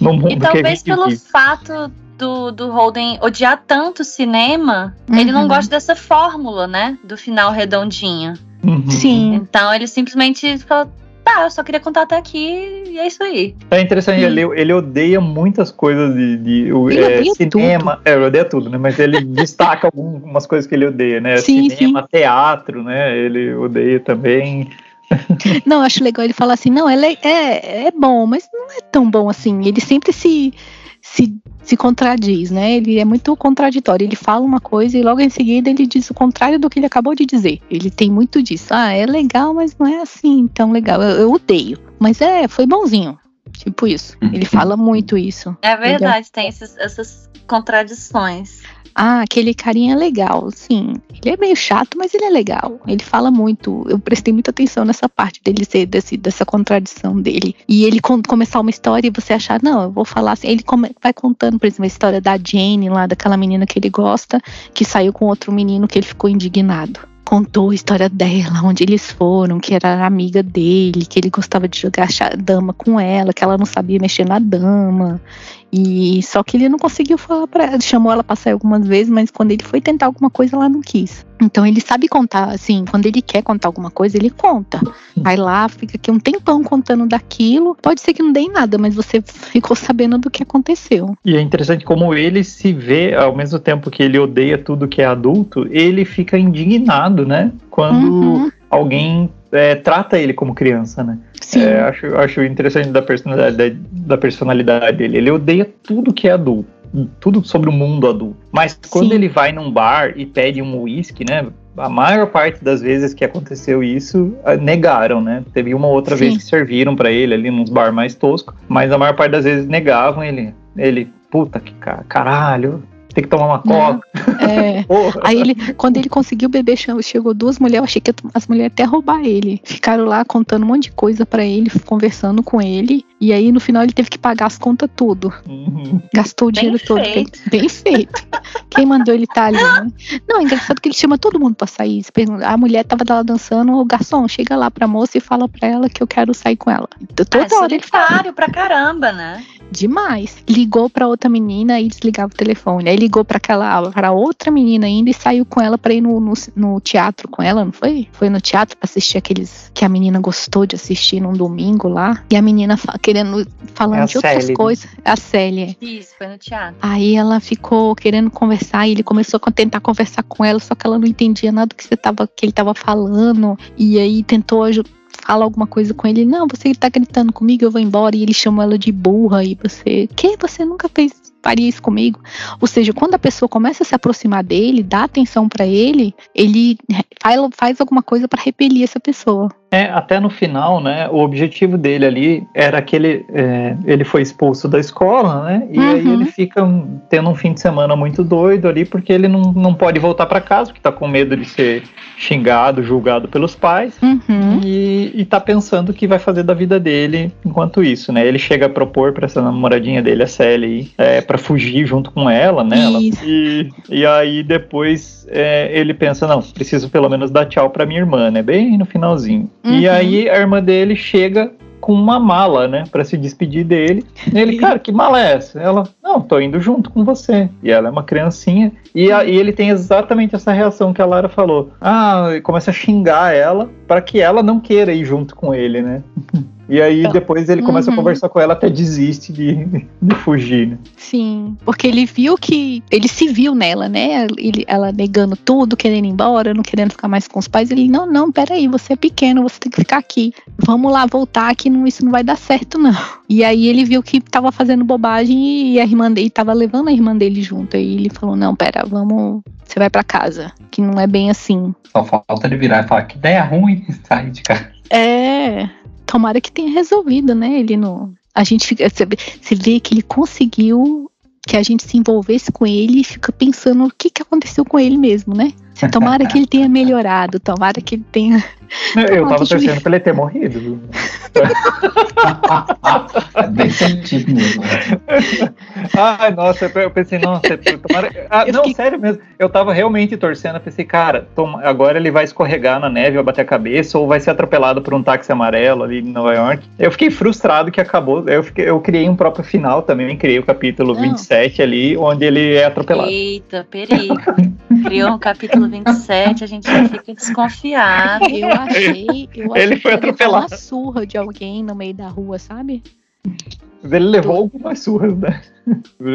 no mundo E talvez pelo vive. fato do, do Holden odiar tanto cinema, uhum. ele não uhum. gosta dessa fórmula, né, do final redondinho. Uhum. Sim. Então ele simplesmente fala, tá, eu só queria contar até aqui e é isso aí. É interessante, ele, ele odeia muitas coisas de, de é, cinema. Tudo. É, ele odeia tudo, né? Mas ele destaca algumas coisas que ele odeia, né? Sim, cinema, sim. teatro, né? Ele odeia também. Não, acho legal ele falar assim, não, é, é, é bom, mas não é tão bom assim. Ele sempre se, se, se contradiz, né? Ele é muito contraditório. Ele fala uma coisa e logo em seguida ele diz o contrário do que ele acabou de dizer. Ele tem muito disso. Ah, é legal, mas não é assim tão legal. Eu, eu odeio. Mas é, foi bonzinho. Tipo isso. Ele fala muito isso. É verdade, tem esses, essas contradições. Ah, aquele carinha é legal, sim. Ele é meio chato, mas ele é legal. Ele fala muito. Eu prestei muita atenção nessa parte dele ser desse, dessa contradição dele. E ele começar uma história e você achar, não, eu vou falar assim. Ele come, vai contando, por exemplo, a história da Jane lá, daquela menina que ele gosta, que saiu com outro menino que ele ficou indignado contou a história dela, onde eles foram, que era amiga dele, que ele gostava de jogar dama com ela, que ela não sabia mexer na dama. E só que ele não conseguiu falar para ela, chamou ela para sair algumas vezes, mas quando ele foi tentar alguma coisa, ela não quis. Então ele sabe contar, assim, quando ele quer contar alguma coisa, ele conta. Vai lá, fica aqui um tempão contando daquilo. Pode ser que não dê em nada, mas você ficou sabendo do que aconteceu. E é interessante como ele se vê, ao mesmo tempo que ele odeia tudo que é adulto, ele fica indignado, né? Quando uhum. alguém é, trata ele como criança, né? Sim. É, acho, acho interessante da personalidade, da personalidade dele. Ele odeia tudo que é adulto tudo sobre o mundo adulto. Mas quando Sim. ele vai num bar e pede um uísque, né? A maior parte das vezes que aconteceu isso, negaram, né? Teve uma outra Sim. vez que serviram para ele ali nos bar mais tosco, mas a maior parte das vezes negavam ele. Ele, puta que caralho, tem que tomar uma coca. É. Aí ele, quando ele conseguiu beber, chegou duas mulheres, eu achei que as mulheres até roubar ele. Ficaram lá contando um monte de coisa para ele, conversando com ele. E aí no final ele teve que pagar as contas tudo. Uhum. Gastou o dinheiro bem todo. Feito. Bem, bem feito. Quem mandou ele estar tá ali, né? Não, é engraçado que ele chama todo mundo pra sair. A mulher tava lá dançando, o garçom, chega lá pra moça e fala pra ela que eu quero sair com ela. Toda é hora ele fala. pra caramba, né? Demais. Ligou pra outra menina e desligava o telefone. Aí ligou para aquela para outra menina ainda e saiu com ela para ir no, no, no, teatro com ela, não foi? Foi no teatro para assistir aqueles que a menina gostou de assistir num domingo lá. E a menina querendo falando é de outras Célia. coisas. A Célia. Isso, foi no teatro. Aí ela ficou querendo conversar e ele começou a tentar conversar com ela, só que ela não entendia nada do que você tava que ele tava falando. E aí tentou ajudar fala alguma coisa com ele, não, você tá gritando comigo, eu vou embora, e ele chama ela de burra, e você, que? Você nunca fez faria isso comigo. Ou seja, quando a pessoa começa a se aproximar dele, dá atenção para ele, ele faz alguma coisa para repelir essa pessoa. É, até no final, né? O objetivo dele ali era que ele, é, ele foi expulso da escola, né? E uhum. aí ele fica tendo um fim de semana muito doido ali, porque ele não, não pode voltar para casa, porque tá com medo de ser xingado, julgado pelos pais, uhum. e, e tá pensando o que vai fazer da vida dele enquanto isso, né? Ele chega a propor para essa namoradinha dele, a Sally, é, para fugir junto com ela, né? Ela, e, e aí depois é, ele pensa, não, preciso pelo menos dar tchau para minha irmã, né? Bem no finalzinho. Uhum. E aí a irmã dele chega com uma mala, né, para se despedir dele. E ele, cara, que mala é essa? Ela, não, tô indo junto com você. E ela é uma criancinha. E, a, e ele tem exatamente essa reação que a Lara falou. Ah, começa a xingar ela para que ela não queira ir junto com ele, né? E aí depois ele começa uhum. a conversar com ela até desiste de, de fugir, né? Sim, porque ele viu que. Ele se viu nela, né? Ele, ela negando tudo, querendo ir embora, não querendo ficar mais com os pais. Ele, não, não, peraí, você é pequeno, você tem que ficar aqui. Vamos lá voltar, que não, isso não vai dar certo, não. E aí ele viu que tava fazendo bobagem e a irmã dele tava levando a irmã dele junto. Aí ele falou: não, pera, vamos. Você vai para casa. Que não é bem assim. Só falta ele virar e falar que ideia ruim sair de casa. É, tomara que tenha resolvido, né? Ele não. A gente fica. Você vê que ele conseguiu que a gente se envolvesse com ele e fica pensando o que, que aconteceu com ele mesmo, né? Tomara que ele tenha melhorado, tomara que ele tenha. Eu tava torcendo pra ele ter morrido. é bem sentido mesmo. Ai, nossa, eu pensei, nossa, tomara. Ah, não, fiquei... sério mesmo. Eu tava realmente torcendo, eu pensei, cara, toma... agora ele vai escorregar na neve, vai bater a cabeça, ou vai ser atropelado por um táxi amarelo ali em Nova York. Eu fiquei frustrado que acabou. Eu, fiquei... eu criei um próprio final também, criei o capítulo não. 27 ali, onde ele é atropelado. Eita, perigo. Criou um capítulo 27, a gente já fica desconfiado. Eu achei, eu achei Ele foi atropelado. uma surra de alguém no meio da rua, sabe? Mas ele levou algumas surras, né?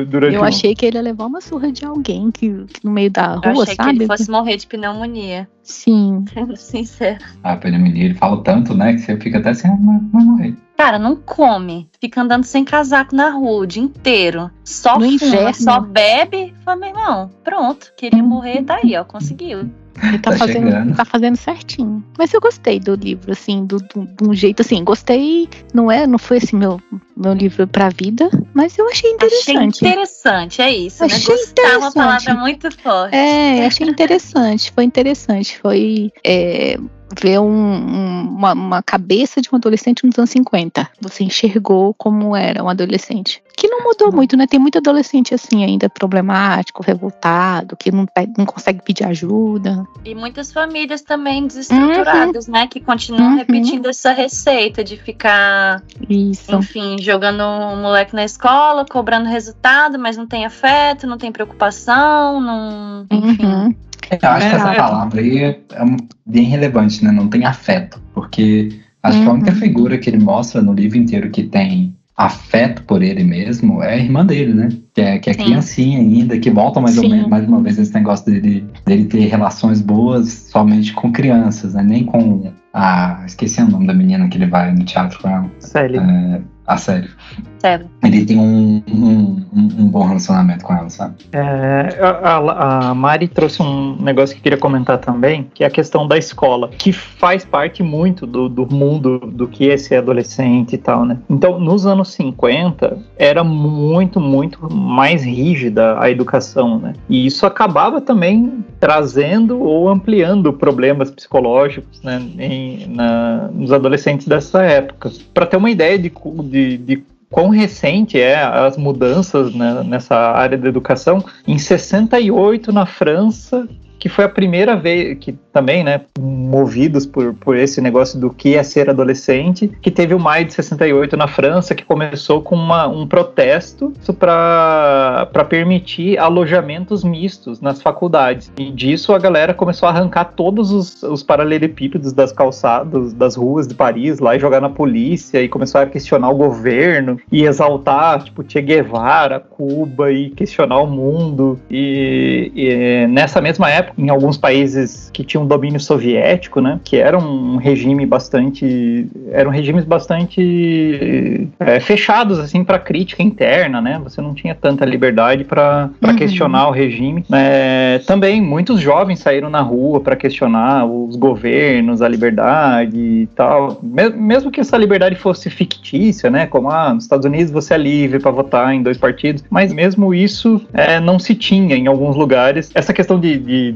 Durante eu achei que ele ia levar uma surra de alguém que, que no meio da rua, eu achei sabe? que ele fosse morrer de pneumonia. Sim. Sendo sincero. Ah, pneumonia, ele fala tanto, né? Que você fica até assim, ah, vai morrer. Cara, não come. Fica andando sem casaco na rua o dia inteiro. Só no fuma, inverno. só bebe. Fala, meu irmão, pronto. Queria morrer, tá aí, ó. Conseguiu. Ele tá, tá fazendo, tá fazendo certinho. Mas eu gostei do livro, assim, do, do, de um jeito assim. Gostei, não é, não foi assim meu, meu livro pra vida, mas eu achei interessante. Achei interessante, é isso, né? achei né? Gostar é uma palavra muito forte. É, achei interessante, foi interessante. Foi. É, ver um, um, uma, uma, cabeça de um adolescente nos anos 50. Você enxergou como era um adolescente. Que não mudou muito, né? Tem muito adolescente assim ainda problemático, revoltado, que não, não consegue pedir ajuda. E muitas famílias também desestruturadas, uhum. né? Que continuam uhum. repetindo essa receita de ficar, Isso. enfim, jogando um moleque na escola, cobrando resultado, mas não tem afeto, não tem preocupação, não. Enfim. Uhum. Eu acho que essa palavra aí é, é bem relevante, né? Não tem afeto, porque acho uhum. que a única uhum. figura que ele mostra no livro inteiro que tem afeto por ele mesmo é a irmã dele, né? Que é, que é criancinha ainda, que volta mais, ou menos, mais uma vez esse negócio dele, dele ter relações boas somente com crianças, né? Nem com a. Esqueci o nome da menina que ele vai no teatro com ela. Sério. É, a sério. Sério. Ele tem um, um, um, bom relacionamento com ela, sabe? É, a, a, Mari trouxe um negócio que eu queria comentar também, que é a questão da escola, que faz parte muito do, do mundo do que é ser adolescente e tal, né? Então, nos anos 50, era muito, muito mais rígida a educação, né? E isso acabava também trazendo ou ampliando problemas psicológicos, né, em, na, nos adolescentes dessa época. Para ter uma ideia de, de, de quão recente é as mudanças né, nessa área da educação. Em 68, na França, que foi a primeira vez que também, né, movidos por, por esse negócio do que é ser adolescente, que teve o maio de 68 na França, que começou com uma, um protesto para permitir alojamentos mistos nas faculdades. E disso a galera começou a arrancar todos os, os paralelepípedos das calçadas, das ruas de Paris lá e jogar na polícia e começou a questionar o governo e exaltar, tipo, Che Guevara, Cuba e questionar o mundo. E, e nessa mesma época, em alguns países que tinham domínio soviético, né, que era um regime bastante, eram regimes bastante é, fechados assim para crítica interna, né? Você não tinha tanta liberdade para uhum. questionar o regime. É, também muitos jovens saíram na rua para questionar os governos, a liberdade e tal. Mesmo que essa liberdade fosse fictícia, né? Como ah, nos Estados Unidos você é livre para votar em dois partidos, mas mesmo isso é, não se tinha em alguns lugares. Essa questão de, de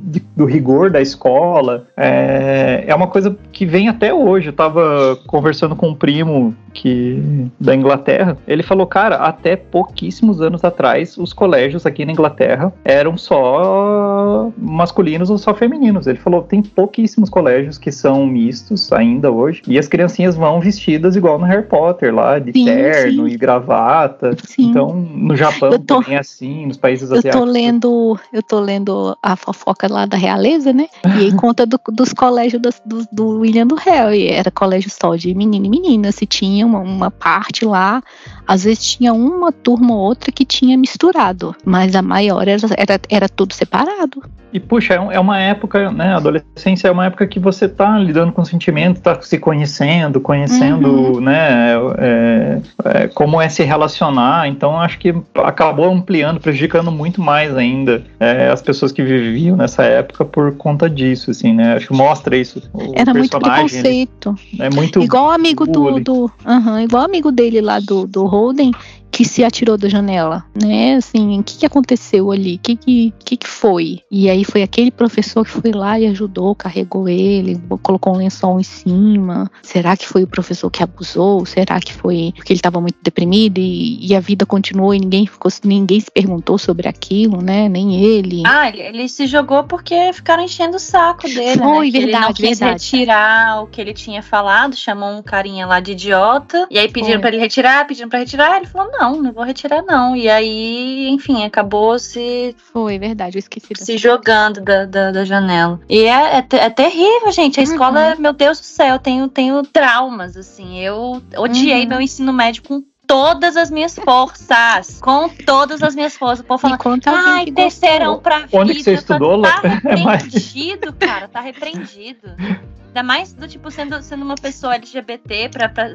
de, do rigor da escola é, é uma coisa que vem até hoje. Eu estava conversando com um primo que da Inglaterra, ele falou, cara, até pouquíssimos anos atrás, os colégios aqui na Inglaterra eram só masculinos ou só femininos. Ele falou, tem pouquíssimos colégios que são mistos ainda hoje, e as criancinhas vão vestidas igual no Harry Potter, lá, de sim, terno sim. e gravata. Sim. Então, no Japão tô, também é assim, nos países asiáticos. Eu tô lendo, eu tô lendo a fofoca lá da realeza, né? E aí conta do, dos colégios do, do, do William do Harry, era colégio só de menino e menina, se tinha uma, uma parte lá, às vezes tinha uma turma ou outra que tinha misturado, mas a maior era, era, era tudo separado. E puxa, é, é uma época, né? A adolescência é uma época que você tá lidando com sentimentos, tá se conhecendo, conhecendo, uhum. né? É, é, como é se relacionar. Então acho que acabou ampliando, prejudicando muito mais ainda é, as pessoas que viviam nessa época por conta disso, assim, né? Acho que mostra isso. Era muito preconceito. É muito igual amigo do, do uhum, igual amigo dele lá do, do Holden que se atirou da janela, né? Assim, o que, que aconteceu ali? O que, que, que, que foi? E aí foi aquele professor que foi lá e ajudou, carregou ele, colocou um lençol em cima. Será que foi o professor que abusou? Será que foi porque ele estava muito deprimido e, e, a vida continuou e ninguém ficou, ninguém se perguntou sobre aquilo, né? Nem ele. Ah, ele, se jogou porque ficaram enchendo o saco dele, né? foi, né? verdade, ele não quis verdade. retirar o que ele tinha falado, chamou um carinha lá de idiota e aí pediram para ele retirar, pediram para retirar, ele falou não, não, não vou retirar, não. E aí, enfim, acabou se. Foi, verdade, eu esqueci. Se jogando da, da, da, janela. E é, é, é, terrível, gente. A escola, uhum. meu Deus do céu, eu tenho, tenho traumas, assim. Eu odiei uhum. meu ensino médio com todas as minhas forças. Com todas as minhas forças. O povo fala, ai, terceirão pra vida. Onde que você estudou? Tá repreendido, cara, tá repreendido. Ainda mais do tipo, sendo, sendo uma pessoa LGBT, pra, pra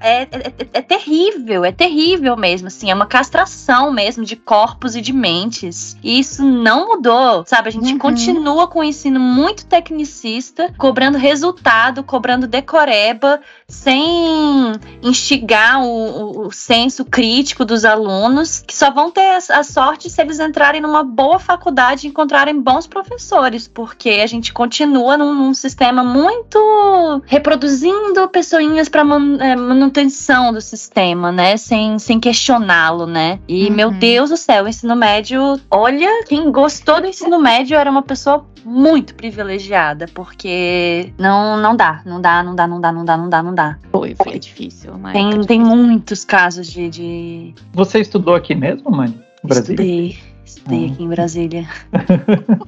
é, é, é, é, terrível, é terrível mesmo, assim, é uma castração mesmo de corpos e de mentes. E isso não mudou, sabe? A gente uhum. continua com o ensino muito tecnicista, cobrando resultado, cobrando decoreba, sem instigar o, o, o senso crítico dos alunos, que só vão ter a, a sorte se eles entrarem numa boa faculdade e encontrarem bons professores, porque a gente continua num, num sistema muito muito reproduzindo pessoinhas para man, é, manutenção do sistema, né? Sem, sem questioná-lo, né? E uhum. meu Deus do céu, o ensino médio, olha, quem gostou do ensino médio era uma pessoa muito privilegiada, porque não, não dá, não dá, não dá, não dá, não dá, não dá, não dá. Foi, foi difícil. Tem, tem muitos casos de, de. Você estudou aqui mesmo, mãe? Brasil? Estudei. Estudei aqui em Brasília.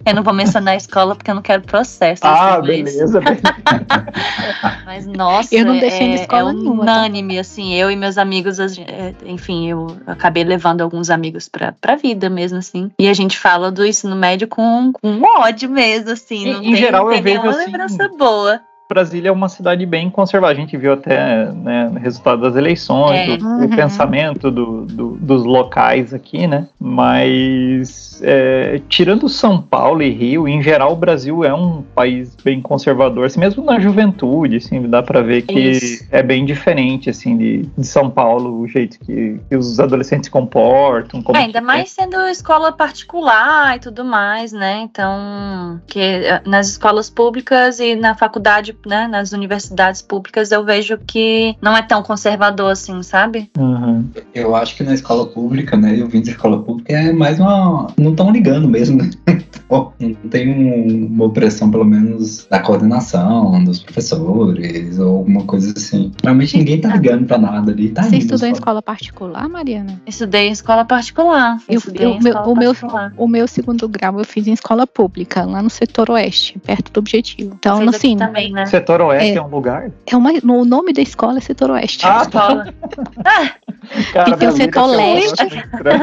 eu não vou mencionar a escola porque eu não quero processo. Ah, beleza. mas, nossa, eu não deixei é, escola é unânime, nenhuma. assim, eu e meus amigos, é, enfim, eu acabei levando alguns amigos pra, pra vida mesmo, assim. E a gente fala do ensino médio com, com ódio mesmo, assim. Não em, tem, geral, tem eu vejo assim, lembrança boa. Brasília é uma cidade bem conservadora. A gente viu até né, o resultado das eleições, é. o, uhum. o, pensamento do, do, dos locais aqui, né? Mas é, tirando São Paulo e Rio, em geral o Brasil é um país bem conservador, assim, mesmo na juventude, assim, dá para ver que Isso. é bem diferente, assim, de, de São Paulo, o jeito que, que os adolescentes se comportam. É, ainda mais sendo escola particular e tudo mais, né? Então, que eh, nas escolas públicas e na faculdade né, nas universidades públicas, eu vejo que não é tão conservador assim, sabe? Uhum. Eu acho que na escola pública, né, eu vim da escola pública, é mais uma. Não estão ligando mesmo, né? Então, não tem um, uma opressão, pelo menos, da coordenação, dos professores, ou alguma coisa assim. Realmente ninguém tá ligando pra nada ali. Tá Você estudou em escola particular, Mariana? Estudei em escola particular. Eu, eu, eu meu, o, meu, o meu segundo grau eu fiz em escola pública, lá no setor oeste, perto do objetivo. Então, assim. Também, né? Setor Oeste é, é um lugar? É uma, o nome da escola é Setor Oeste. Ah, tá. Cara, e tem o setor leste.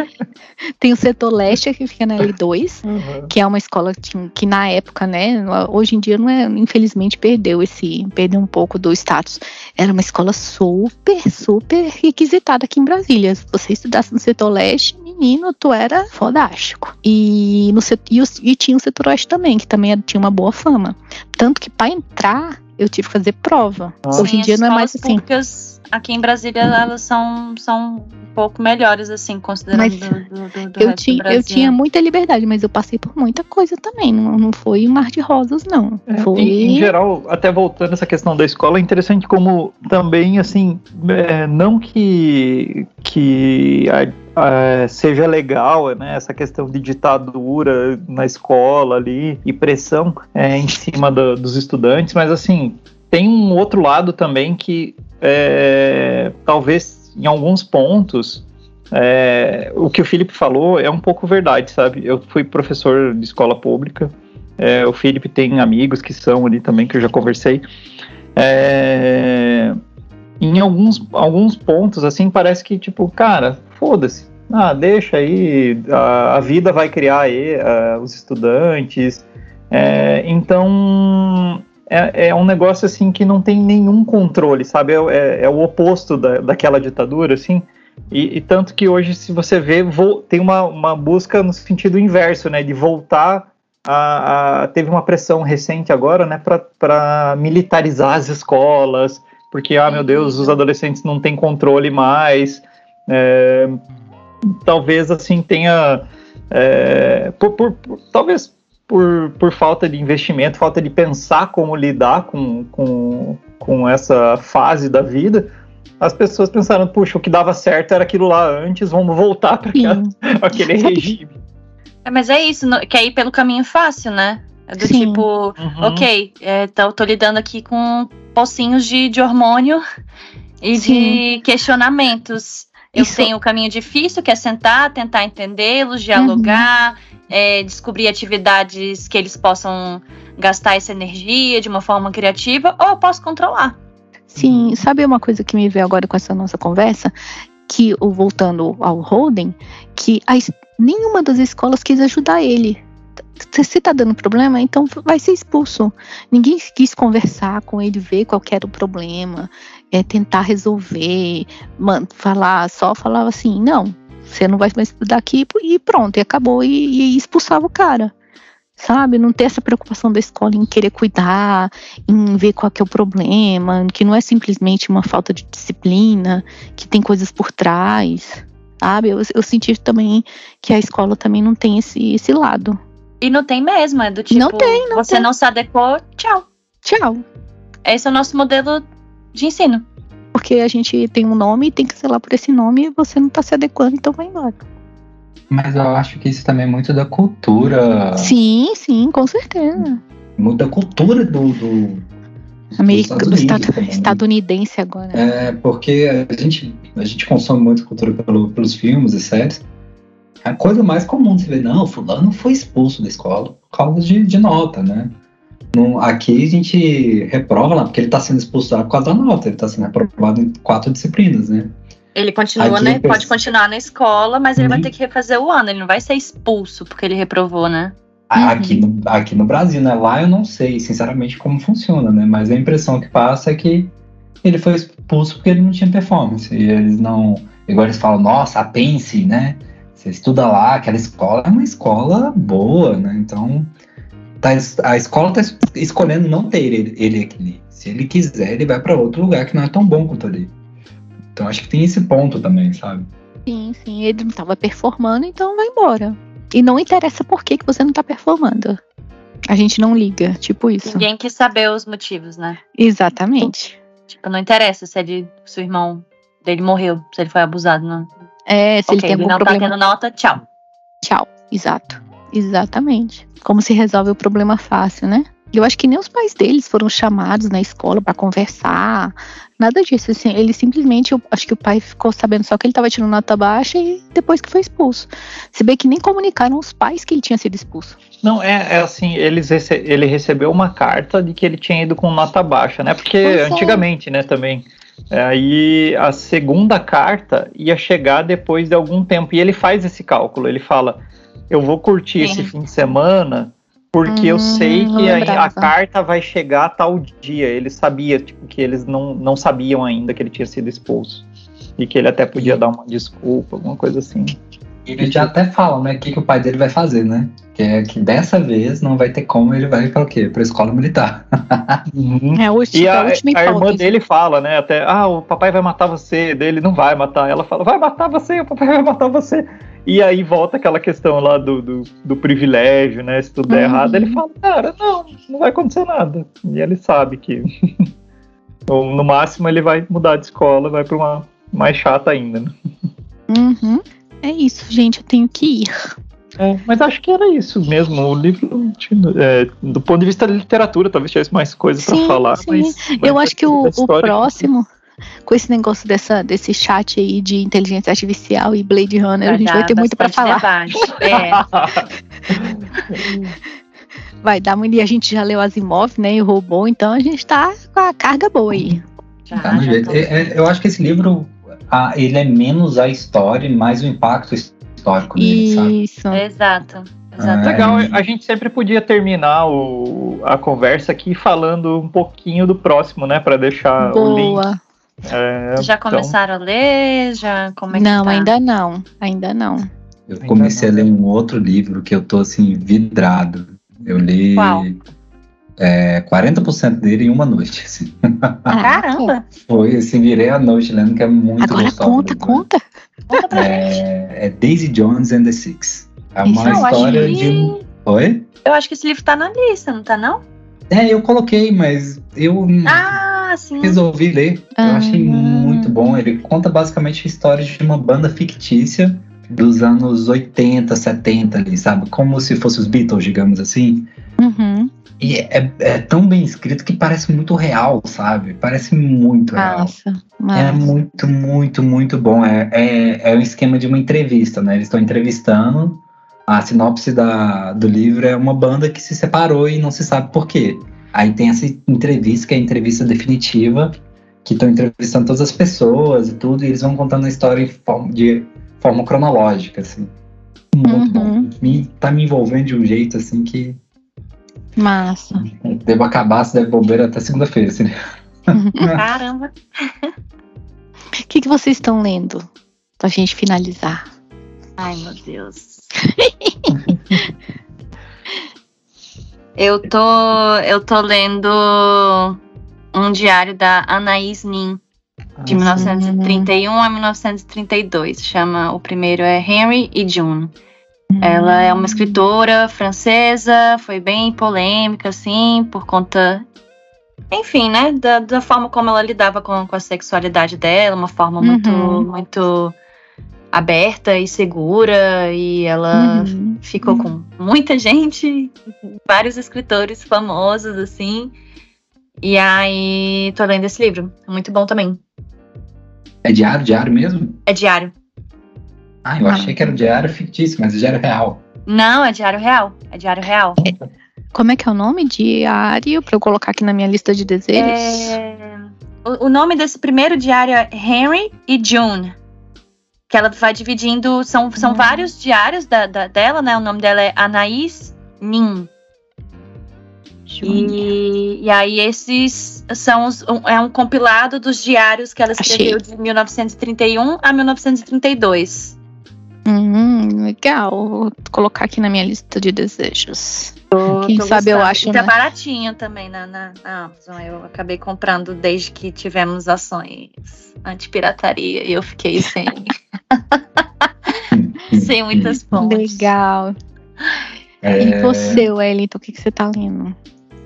tem o setor leste que fica na L2, uhum. que é uma escola que, que, na época, né, hoje em dia não é, infelizmente perdeu esse, perdeu um pouco do status. Era uma escola super, super requisitada aqui em Brasília. Se você estudasse no setor leste, menino, tu era fodástico. E, no, e, e tinha o setor oeste também, que também tinha uma boa fama. Tanto que para entrar, eu tive que fazer prova. Ah. Hoje em dia não é mais assim. Públicas aqui em Brasília elas são, são um pouco melhores, assim, considerando mas do, do, do eu, tinha, eu tinha muita liberdade, mas eu passei por muita coisa também. Não, não foi um mar de rosas, não. É, foi... em, em, geral, até voltando essa questão da escola, é interessante como também, assim, é, não que, que a, seja legal, né, essa questão de ditadura na escola ali e pressão é, em cima do, dos estudantes, mas assim tem um outro lado também que é, talvez em alguns pontos é, o que o Felipe falou é um pouco verdade, sabe? Eu fui professor de escola pública, é, o Felipe tem amigos que são ali também, que eu já conversei. É, em alguns, alguns pontos, assim, parece que, tipo, cara, foda-se. Ah, deixa aí, a, a vida vai criar aí a, os estudantes. É, então, é, é, um negócio assim que não tem nenhum controle, sabe? É, é, é o oposto da, daquela ditadura, assim. E, e, tanto que hoje, se você vê, tem uma, uma busca no sentido inverso, né? De voltar a, a teve uma pressão recente agora, né? Para militarizar as escolas, porque, ah, meu Deus, os adolescentes não têm controle mais. É, talvez, assim, tenha... É, por, por, por, talvez por, por falta de investimento, falta de pensar como lidar com, com, com essa fase da vida, as pessoas pensaram, puxa, o que dava certo era aquilo lá antes, vamos voltar para aquele regime. É, mas é isso, quer ir pelo caminho fácil, né? É do Sim. tipo, uhum. ok, é, tô, tô, lidando aqui com pocinhos de, de hormônio e Sim. de questionamentos. Eu Isso. tenho o caminho difícil, que é sentar, tentar entendê-los, dialogar, uhum é, descobrir atividades que eles possam gastar essa energia de uma forma criativa, ou eu posso controlar. Sim, sabe uma coisa que me veio agora com essa nossa conversa? Que, voltando ao Holden, que a, nenhuma das escolas quis ajudar ele. Se está dando problema, então vai ser expulso. Ninguém quis conversar com ele, ver qual era o problema, é, tentar resolver, man, falar, só falava assim, não, você não vai mais estudar aqui e pronto, e acabou, e, e expulsava o cara. Sabe? Não ter essa preocupação da escola em querer cuidar, em ver qual que é o problema, que não é simplesmente uma falta de disciplina, que tem coisas por trás. Sabe? Eu, eu senti também que a escola também não tem esse, esse lado. E não tem mesmo, é do tipo, não tem, não você tem. não se adequou, tchau. Tchau. Esse é o nosso modelo de ensino porque a gente tem um nome e tem que ser lá por esse nome e você não tá se adequando, então vai embora. Mas eu acho que isso também é muito da cultura. Sim, sim, com certeza. Muito da cultura do, do América, do estado, estadunidense agora. É, porque a gente, a gente consome muito cultura pelo, pelos filmes e séries. A coisa mais comum você ver, não, fulano foi expulso da escola por causa de, de nota, né? No, aqui a gente reprova lá, porque ele está sendo expulso por causa da nota, ele está sendo reprovado em quatro disciplinas, né? Ele continua, aqui, né? Pode continuar na escola, mas ele uhum. vai ter que refazer o ano, ele não vai ser expulso porque ele reprovou, né? Aqui, uhum. no, aqui no Brasil, né? Lá eu não sei, sinceramente, como funciona, né? Mas a impressão que passa é que ele foi expulso porque ele não tinha performance. E eles não. Igual eles falam, nossa, a Pense, né? Você estuda lá, aquela escola é uma escola boa, né? Então, tá, a escola tá escolhendo não ter ele, ele aqui. Se ele quiser, ele vai para outro lugar que não é tão bom quanto ali. Então, acho que tem esse ponto também, sabe? Sim, sim. Ele não estava performando, então vai embora. E não interessa por que, que você não tá performando. A gente não liga, tipo isso. Ninguém quis saber os motivos, né? Exatamente. Tipo, não interessa se ele, se o irmão dele morreu, se ele foi abusado, não. É, se okay, ele tem algum ele não problema. tá tendo nota, tchau. Tchau, exato. Exatamente. Como se resolve o problema fácil, né? Eu acho que nem os pais deles foram chamados na escola para conversar, nada disso. Assim, ele simplesmente, acho que o pai ficou sabendo só que ele estava tirando nota baixa e depois que foi expulso. Se bem que nem comunicaram os pais que ele tinha sido expulso. Não, é, é assim, eles rece ele recebeu uma carta de que ele tinha ido com nota baixa, né? Porque é. antigamente, né, também. É, aí a segunda carta ia chegar depois de algum tempo. E ele faz esse cálculo. Ele fala: Eu vou curtir Sim. esse fim de semana porque hum, eu sei que a, a, carta vai chegar tal dia. Ele sabia, tipo, que eles não, não sabiam ainda que ele tinha sido expulso. E que ele até podia dar uma desculpa, alguma coisa assim. Ele já até fala, né, o que, que o pai dele vai fazer, né? Que é que dessa vez não vai ter como, ele vai para o quê? Para escola militar. Uhum. É, o, e a, a, a irmã dele fala, né, até, ah, o papai vai matar você, dele não vai matar. Ela fala, vai matar você, o papai vai matar você. E aí volta aquela questão lá do, do, do privilégio, né? Se tudo der uhum. errado, ele fala, cara, não, não vai acontecer nada. E ele sabe que no máximo ele vai mudar de escola, vai para uma mais chata ainda, né? Uhum. É isso, gente, eu tenho que ir. É, mas acho que era isso mesmo. O livro, é, do ponto de vista da literatura, talvez tivesse mais coisas para falar. Sim. Mas, mas eu acho que o, o próximo com esse negócio dessa, desse chat aí de inteligência artificial e Blade Runner, vai a gente vai ter muito para falar. É. vai dar muito. E a gente já leu Asimov, né? E o robô, então a gente tá com a carga boa aí. Já, tá já é, é, eu acho que esse livro a, ele é menos a história e mais o impacto histórico dele, sabe? Isso. Exato. Exato. Legal, a gente sempre podia terminar o, a conversa aqui falando um pouquinho do próximo, né? Para deixar Boa. o link é, já então... começaram a ler? Já como é Não, tá? ainda não. Ainda não. Eu comecei a ler um outro livro que eu tô assim vidrado. Eu li Qual? É, 40% dele em uma noite. Assim. Caramba! Foi, assim, virei a noite lendo, que é muito Agora conta, conta. É, é, Daisy Jones and the Six. É uma Isso, história que... de. Oi? Eu acho que esse livro tá na lista, não tá não? É, eu coloquei, mas eu. Ah! sim. Resolvi ler. Eu achei muito bom. Ele conta basicamente a história de uma banda fictícia dos anos 80, 70 ali, sabe? Como se fosse os Beatles, digamos assim. Uhum. E é, é, tão bem escrito que parece muito real, sabe? Parece muito real. Massa. É muito, muito, muito bom. É, é, é um esquema de uma entrevista, né? Eles estão entrevistando. A sinopse da, do livro é uma banda que se separou e não se sabe por quê. Aí tem essa entrevista, que é a entrevista definitiva, que estão entrevistando todas as pessoas e tudo, e eles vão contando a história forma, de forma cronológica, assim. Muito uhum. bom. Me, tá me envolvendo de um jeito, assim, que... Massa. Devo acabar, se der bobeira até segunda-feira, assim. Caramba! O que, que vocês estão lendo? Pra gente finalizar. Ai, meu Deus. Eu tô, eu tô lendo um diário da Anaïs Nin, de 1931 ah, a 1932. Chama, o primeiro é Henry e June. Ela é uma escritora francesa, foi bem polêmica, assim, por conta, enfim, né, da, da forma como ela lidava com, com a sexualidade dela, uma forma muito, uhum. muito aberta e segura e ela uhum. ficou com muita gente, vários escritores famosos assim. E aí tô lendo esse livro, é muito bom também. É diário, diário mesmo? É diário. Ah, eu achei que era diário fictício, mas é diário real. Não, é diário real. É diário real. É, como é que é o nome? Diário, para eu colocar aqui na minha lista de desejos. É, o, o, nome desse primeiro diário é Henry e June. Que ela vai dividindo. São, são hum. vários diários da, da, dela, né? O nome dela é Anaís Nin. E, e, aí esses são os, um, é um compilado dos diários que ela escreveu Achei. de 1931 a 1932. Hum, legal. Vou colocar aqui na minha lista de desejos. Tô, Quem tô sabe gostando. eu acho. E tá né? baratinho também na, na, na Amazon. Eu acabei comprando desde que tivemos ações anti-pirataria e eu fiquei sem. sem muitas fontes. Legal. É... E você, Wellington, o que, que você tá lendo?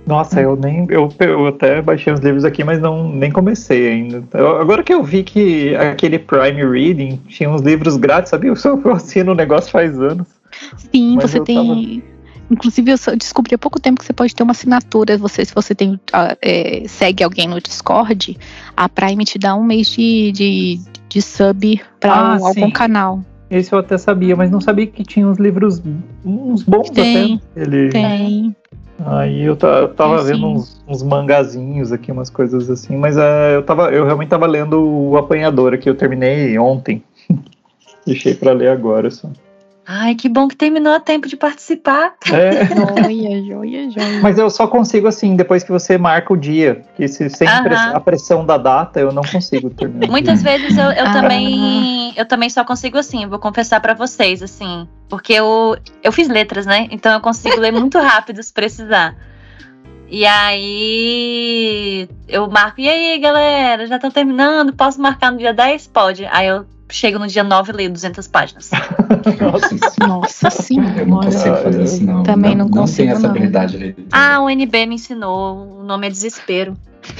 Nossa, eu nem. Eu, eu até baixei os livros aqui, mas não nem comecei ainda. Eu, agora que eu vi que aquele Prime Reading tinha uns livros grátis, sabia? Eu assino o negócio faz anos. Sim, você tem. Tava... Inclusive, eu descobri há pouco tempo que você pode ter uma assinatura. Você, se você tem, é, segue alguém no Discord, a Prime te dá um mês de, de, de sub para ah, algum canal. Esse eu até sabia, mas não sabia que tinha uns livros uns bons tem, até. Ele... Tem. Aí eu, eu tava vendo uns, uns, mangazinhos aqui, umas coisas assim, mas uh, eu, tava, eu realmente tava lendo o Apanhador aqui, eu terminei ontem. Deixei para ler agora só. Ai, que bom que terminou a tempo de participar. É. joia, joia, joia. Mas eu só consigo assim, depois que você marca o dia. Que se, sem a pressão da data, eu não consigo terminar. Muitas vezes eu, eu também eu também só consigo assim, vou confessar para vocês, assim. Porque eu, eu fiz letras, né? Então eu consigo ler muito rápido se precisar. E aí eu marco, e aí, galera, já tá terminando, posso marcar no dia 10? Pode. Aí eu chego no dia 9 e leio 200 páginas. Nossa, Nossa senhora. Eu não consigo fazer isso, não. Também não, não consigo. Não tenho essa habilidade de Ah, o NB me ensinou. O nome é Desespero.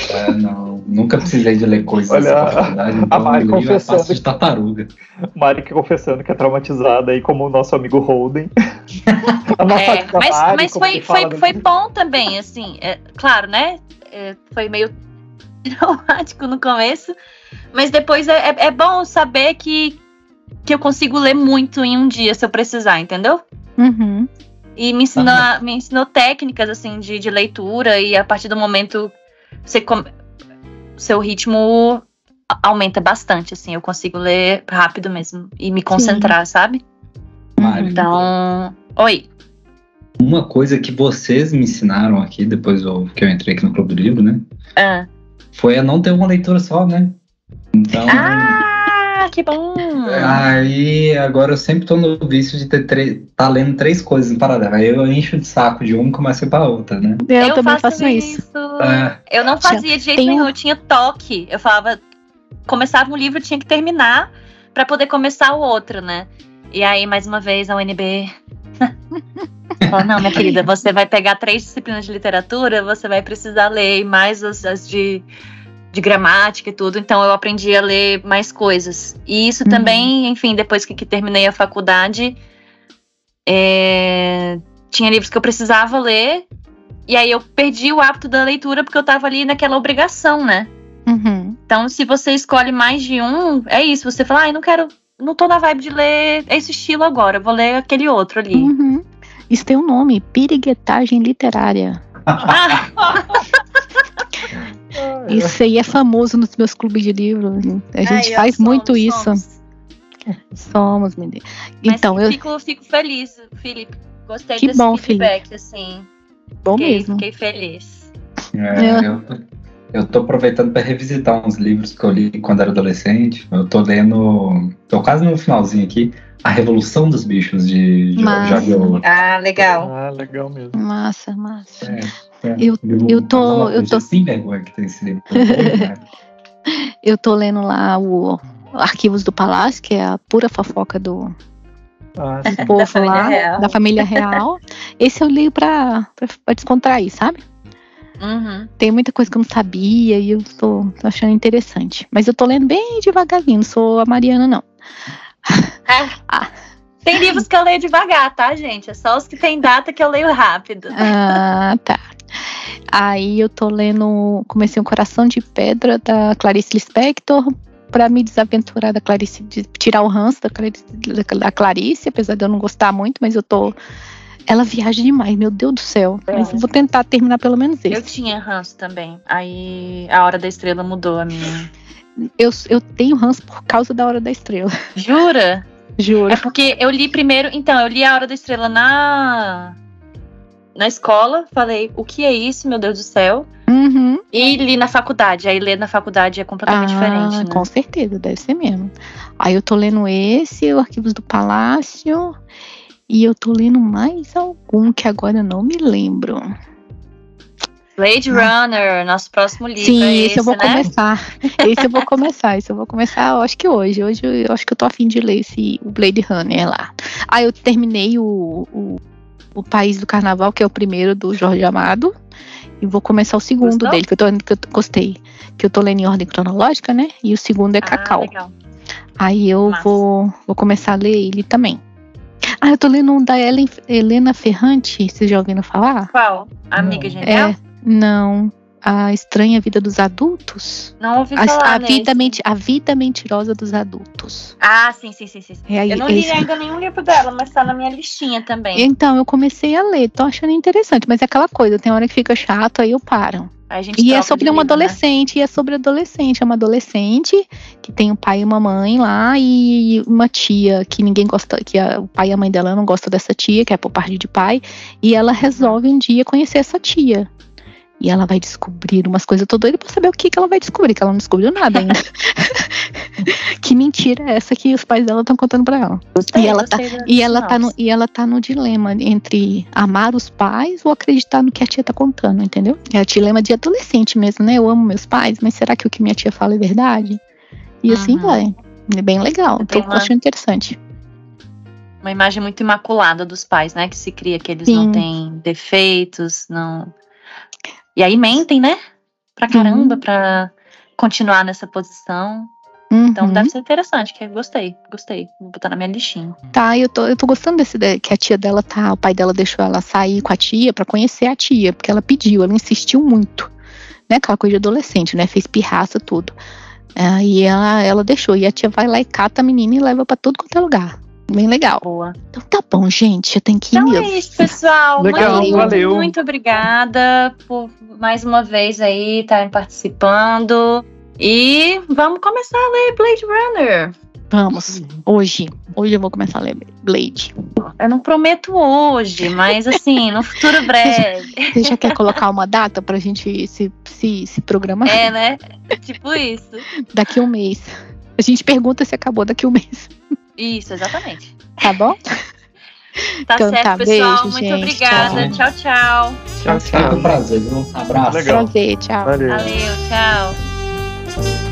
É, não, nunca precisei de ler coisas Olha, faculdade. Então a Mari confessando. de tartaruga. Mari confessando que é traumatizada aí, como o nosso amigo Holden. é, mas Mari, mas foi, foi, foi bom também, assim. É, claro, né? É, foi meio traumático no começo, mas depois é, é, é, bom saber que, que eu consigo ler muito em um dia se eu precisar, entendeu? Uhum. E me ensinou, uhum. me ensinou técnicas assim de, de leitura e a partir do momento você seu ritmo aumenta bastante, assim, eu consigo ler rápido mesmo e me concentrar, Sim. sabe? Mário. Então, oi. Uma coisa que vocês me ensinaram aqui, depois que eu entrei aqui no Clube do Livro, né? Ah. Foi a não ter uma leitura só, né? Então. Ah, que bom! Aí agora eu sempre tô no vício de ter tá lendo três coisas em paralelo. Aí eu encho de saco de uma e começo a ir pra outra, né? Eu, eu também faço, isso. isso. É. Eu não fazia de jeito Tem... nenhum, eu tinha toque. Eu falava, começava um livro, tinha que terminar para poder começar o outro, né? E aí, mais uma vez, a UNB. oh, não, minha querida, você vai pegar três disciplinas de literatura, você vai precisar ler mais as, as de de gramática e tudo, então eu aprendi a ler mais coisas. E isso uhum. também, enfim, depois que, que terminei a faculdade, é, tinha livros que eu precisava ler, e aí eu perdi o hábito da leitura porque eu tava ali naquela obrigação, né? Uhum. Então, se você escolhe mais de um, é isso, você fala, ai, ah, não quero, não tô na vibe de ler esse estilo agora, vou ler aquele outro ali. Uhum. Isso tem um nome, piriguetagem literária. Ah. Isso aí é famoso nos meus clubes de livro. A gente Ai, faz somos, muito isso. Somos, somos menina. Então, Mas eu fico, fico feliz, Felipe. Gostei que desse bom, feedback, Felipe. assim. Bom fiquei, mesmo. Fiquei feliz. É, eu, eu tô aproveitando para revisitar uns livros que eu li quando era adolescente. Eu tô lendo. tô quase no finalzinho aqui. A Revolução dos Bichos de Jorge Ah, legal. Ah, legal mesmo. Massa, massa. É. É, eu, eu tô. Eu tô tem esse livro. eu tô lendo lá o Arquivos do Palácio, que é a pura fofoca do, ah, do povo da família lá, real. da família real. Esse eu leio pra, pra, pra descontrair, sabe? Uhum. Tem muita coisa que eu não sabia e eu tô, tô, achando interessante. Mas eu tô lendo bem devagarzinho, não sou a Mariana, não. É. ah. Tem livros que eu leio devagar, tá, gente? É só os que tem data que eu leio rápido. Ah, tá. Aí eu tô lendo, comecei um Coração de Pedra da Clarice Lispector, para me desaventurar da Clarice, de tirar o ranço da Clarice, da Clarice, apesar de eu não gostar muito, mas eu tô ela viaja demais, meu Deus do céu. É. Mas eu vou tentar terminar pelo menos esse. Eu tinha ranço também. Aí a Hora da Estrela mudou a minha. Eu, eu tenho ranço por causa da Hora da Estrela. Jura? Juro. É porque eu li primeiro. Então, eu li a Hora da Estrela na. Na escola. Falei, o que é isso, meu Deus do céu? Uhum. E li na faculdade. Aí ler na faculdade é completamente ah, diferente. Né? Com certeza, deve ser mesmo. Aí eu tô lendo esse, o Arquivos do Palácio. E eu tô lendo mais algum que agora eu não me lembro. Blade Runner, nosso próximo livro. Sim, é esse, esse, eu vou né? começar. Esse eu vou começar. Esse eu vou começar, eu acho que hoje. Hoje eu acho que eu tô afim de ler esse o Blade Runner lá. Ah, eu terminei o, o, o País do Carnaval, que é o primeiro do Jorge Amado. E vou começar o segundo Gostou? dele, que eu, tô, que eu gostei. Que eu tô lendo em ordem cronológica, né? E o segundo é ah, Cacau. Legal. Aí eu vou, vou começar a ler ele também. Ah, eu tô lendo um da Ellen, Helena Ferrante, vocês já ouviram falar? Qual? Amiga Genial? É, não. A Estranha Vida dos Adultos? Não ouvi falar a, a vida, menti a vida Mentirosa dos Adultos. Ah, sim, sim, sim. sim. É, eu não li esse... ainda nenhum livro dela, mas tá na minha listinha também. Então, eu comecei a ler, tô achando interessante, mas é aquela coisa, tem hora que fica chato, aí eu paro e é sobre uma adolescente, né? e é sobre adolescente. É uma adolescente que tem um pai e uma mãe lá, e uma tia que ninguém gosta, que a, o pai e a mãe dela não gostam dessa tia, que é por parte de pai, e ela resolve um dia conhecer essa tia. E ela vai descobrir umas coisas. Eu tô doida pra saber o que, que ela vai descobrir, que ela não descobriu nada ainda. que mentira é essa que os pais dela estão contando pra ela? Gostei, e ela, tá, e, ela tá no, e ela tá no dilema entre amar os pais ou acreditar no que a tia tá contando, entendeu? É o dilema de adolescente mesmo, né? Eu amo meus pais, mas será que o que minha tia fala é verdade? E assim uhum. vai. É bem legal. Tô uma... achando interessante. Uma imagem muito imaculada dos pais, né? Que se cria que eles Sim. não têm defeitos, não e aí mentem, né? Pra caramba, uhum. pra continuar nessa posição. Uhum. Então deve ser interessante, que gostei, gostei. Vou botar na minha listinha. Tá, eu tô, eu tô gostando desse que a tia dela tá, o pai dela deixou ela sair com a tia para conhecer a tia, porque ela pediu, ela insistiu muito. Né, aquela coisa de adolescente, né? Fez pirraça, tudo. Aí ela, ela deixou. E a tia vai lá e cata a menina e leva para todo quanto é lugar. Bem legal. Boa. Então tá bom, gente. Eu tenho que ir então mesmo. é isso, pessoal. legal, muito, valeu. Muito obrigada por mais uma vez aí estarem participando. E vamos começar a ler Blade Runner. Vamos, hoje. Hoje eu vou começar a ler Blade. Eu não prometo hoje, mas assim, no futuro breve. Você já quer colocar uma data pra gente se, se, se programar? É, né? Tipo isso. Daqui um mês. A gente pergunta se acabou daqui um mês. Isso, exatamente. Tá bom? Tá então, certo, tá, pessoal. Beijo, Muito gente, obrigada. Tchau, tchau. Tchau, tchau. Foi um prazer, viu? Um abraço. Legal. Prazer, tchau. Valeu, Valeu tchau.